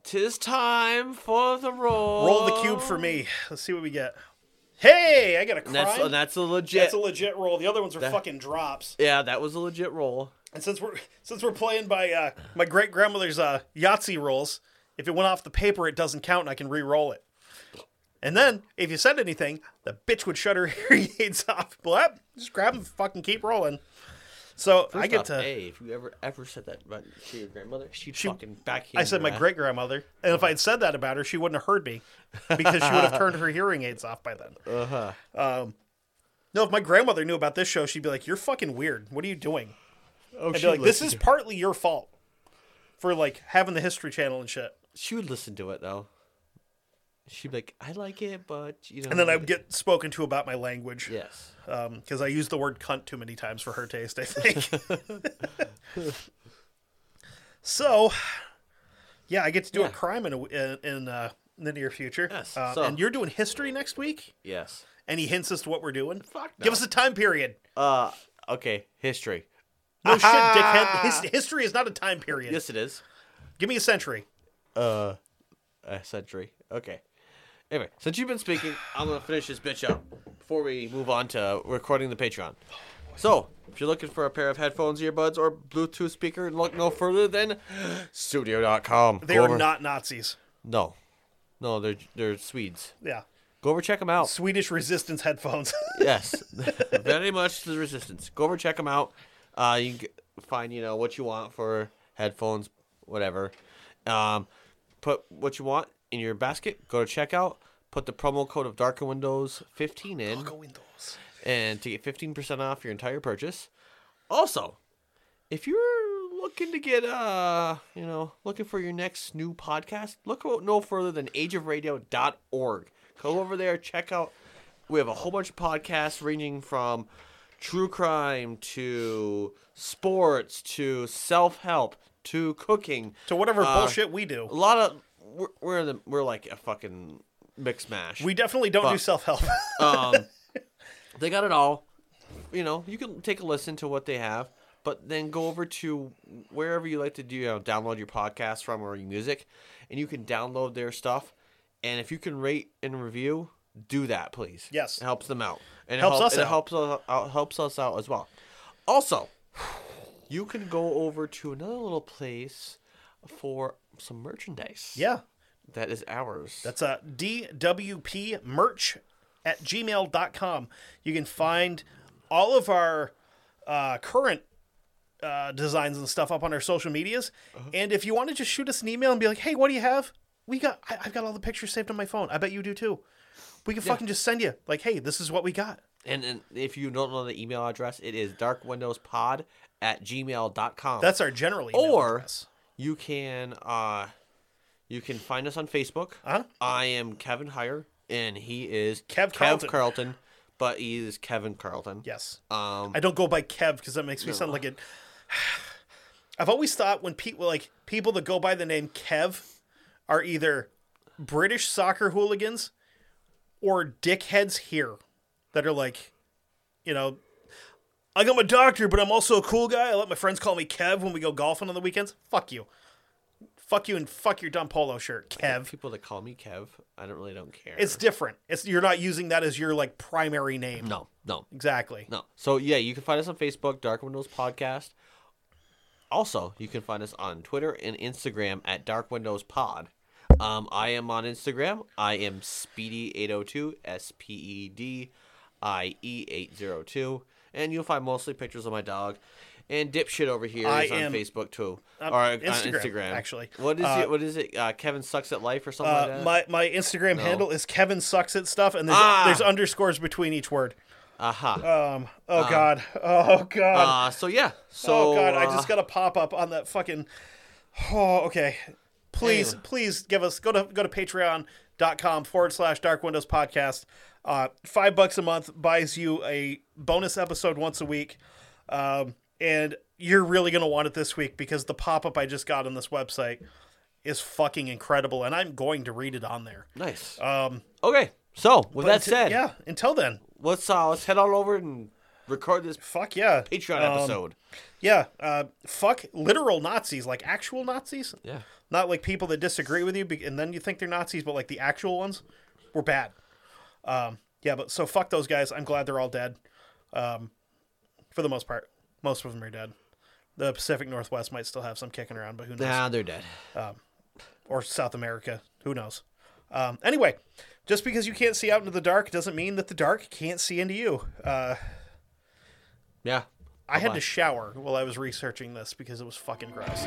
tis time for the roll. roll the cube for me let's see what we get hey i got a crime that's and that's a legit. That's a legit roll. The other ones are fucking drops. yeah, that was a legit roll. And since we're since we're playing by uh, my great grandmother's uh, Yahtzee rolls, if it went off the paper, it doesn't count, and I can re-roll it. And then if you said anything, the bitch would shut her [LAUGHS] hearing aids off. Well, just grab them, fucking keep rolling. So I First get off, to. Hey, if you ever ever said that about to your grandmother, she'd fucking backhand. I said my great grandmother, and if I had said that about her, she wouldn't have heard me because she would have turned her hearing aids off by then. Uh-huh. Um, No, if my grandmother knew about this show, she'd be like, "You're fucking weird. What are you doing?" Oh, I'd be like, "This is partly your fault for like having the History Channel and shit." She would listen to it though. She'd be like, "I like it, but you know." And then I would get spoken to about my language yes. because I used the word cunt too many times for her taste. I think. [LAUGHS] so, yeah, I get to do Yeah. a crime in a, in, in uh, the near future. Yes, Uh, so- and you're doing history next week. Yes. Any hints as to what we're doing? Fuck no. Give us a time period. Uh. Okay. History. No shit, dickhead. His, history is not a time period. Yes, it is. Give me a century. Uh, a century. Okay. Anyway, since you've been speaking, I'm gonna finish this bitch up before we move on to recording the Patreon. So, if you're looking for a pair of headphones, earbuds, or Bluetooth speaker, look no further than [GASPS] Sudio.com. They Go are over- not Nazis. No, no, they're they're Swedes. Yeah. Go over, check them out. Swedish resistance headphones. [LAUGHS] yes, [LAUGHS] very much the resistance. Go over, check them out. Uh, you can find you know what you want for headphones, whatever. Um, put what you want in your basket. Go to checkout. Put the promo code of Darker Windows 15 in, Go Windows. and to get 15% off your entire purchase. Also, if you're looking to get uh, you know, looking for your next new podcast, look out no further than ageofradio.org. Go over there, check out. We have a whole bunch of podcasts ranging from true crime to sports to self-help to cooking. to whatever Uh, bullshit we do, A lot of we're we're, the, we're like a fucking mix mash. we definitely don't do self help. Um, [LAUGHS] they got it all. You know, you can take a listen to what they have, but then go over to wherever you like to do, you know, download your podcast from or your music, and you can download their stuff. And if you can rate and review, do that, please. Yes. it helps them out, and Helps it help- us and out. It helps us out, helps us out as well. Also, you can go over to another little place for some merchandise. yeah. That is ours. That's a DWP merch at gmail.com. You can find all of our uh, current uh, designs and stuff up on our social medias. And if you want to just shoot us an email and be like, hey, what do you have? We got, I, I've got all the pictures saved on my phone. I bet you do too. We can fucking just send you, like, hey, this is what we got. And, and if you don't know the email address, it is darkwindowspod at gmail.com. That's our general email or address. you can uh you can find us on Facebook. Huh? I am Kevin Heyer and he is Kev Carlton. Kev Carlton, but he is Kevin Carlton. Yes. Um I don't go by Kev because that makes me sound like it. [SIGHS] I've always thought when people like people that go by the name Kev are either British soccer hooligans or dickheads here that are like, you know, I got my doctor, but I'm also a cool guy. I let my friends call me Kev when we go golfing on the weekends. Fuck you. Fuck you and fuck your dumb polo shirt, Kev. people that call me Kev, I don't really don't care. It's different. It's you're not using that as your like primary name. no, no, Exactly. no. So yeah, you can find us on Facebook, Dark Windows Podcast. Also, you can find us on Twitter and Instagram at Dark Windows Pod. Um, I am on Instagram. I am Speedy802, S P E D I E 802. And you'll find mostly pictures of my dog. And dipshit over here is I on am- Facebook too, um, or on Instagram, Instagram. actually. what is Uh, it? What is it? Uh, Kevin sucks at life or something like Uh, that. my my Instagram handle is Kevin sucks at stuff, and there's Ah. there's underscores between each word. Aha. Um. Oh god. Oh god. Uh, so yeah. So oh god. I uh, just got a pop up on that fucking. Oh okay. Please Anyway. please give us go to go to Patreon.com forward slash Dark Windows Podcast. Uh, five bucks a month buys you a bonus episode once a week. Um, and you're really gonna want it this week because the pop up I just got on this website is fucking incredible, and I'm going to read it on there. nice. Um, Okay. So with that said, yeah. Until then, let's uh, let's head on over and record this fuck yeah. Patreon Um, episode. Yeah, uh, fuck literal Nazis, like actual Nazis, Yeah. not like people that disagree with you, and then you think they're Nazis, but like the actual ones were bad. Um, yeah, but so fuck those guys. I'm glad they're all dead, um, for the most part. Most of them are dead. The Pacific Northwest might still have some kicking around, but who knows? Nah, they're dead. Or South America, who knows? Um, anyway, just because you can't see out into the dark doesn't mean that the dark can't see into you. Uh, Yeah. I had to shower while I was researching this because it was fucking gross.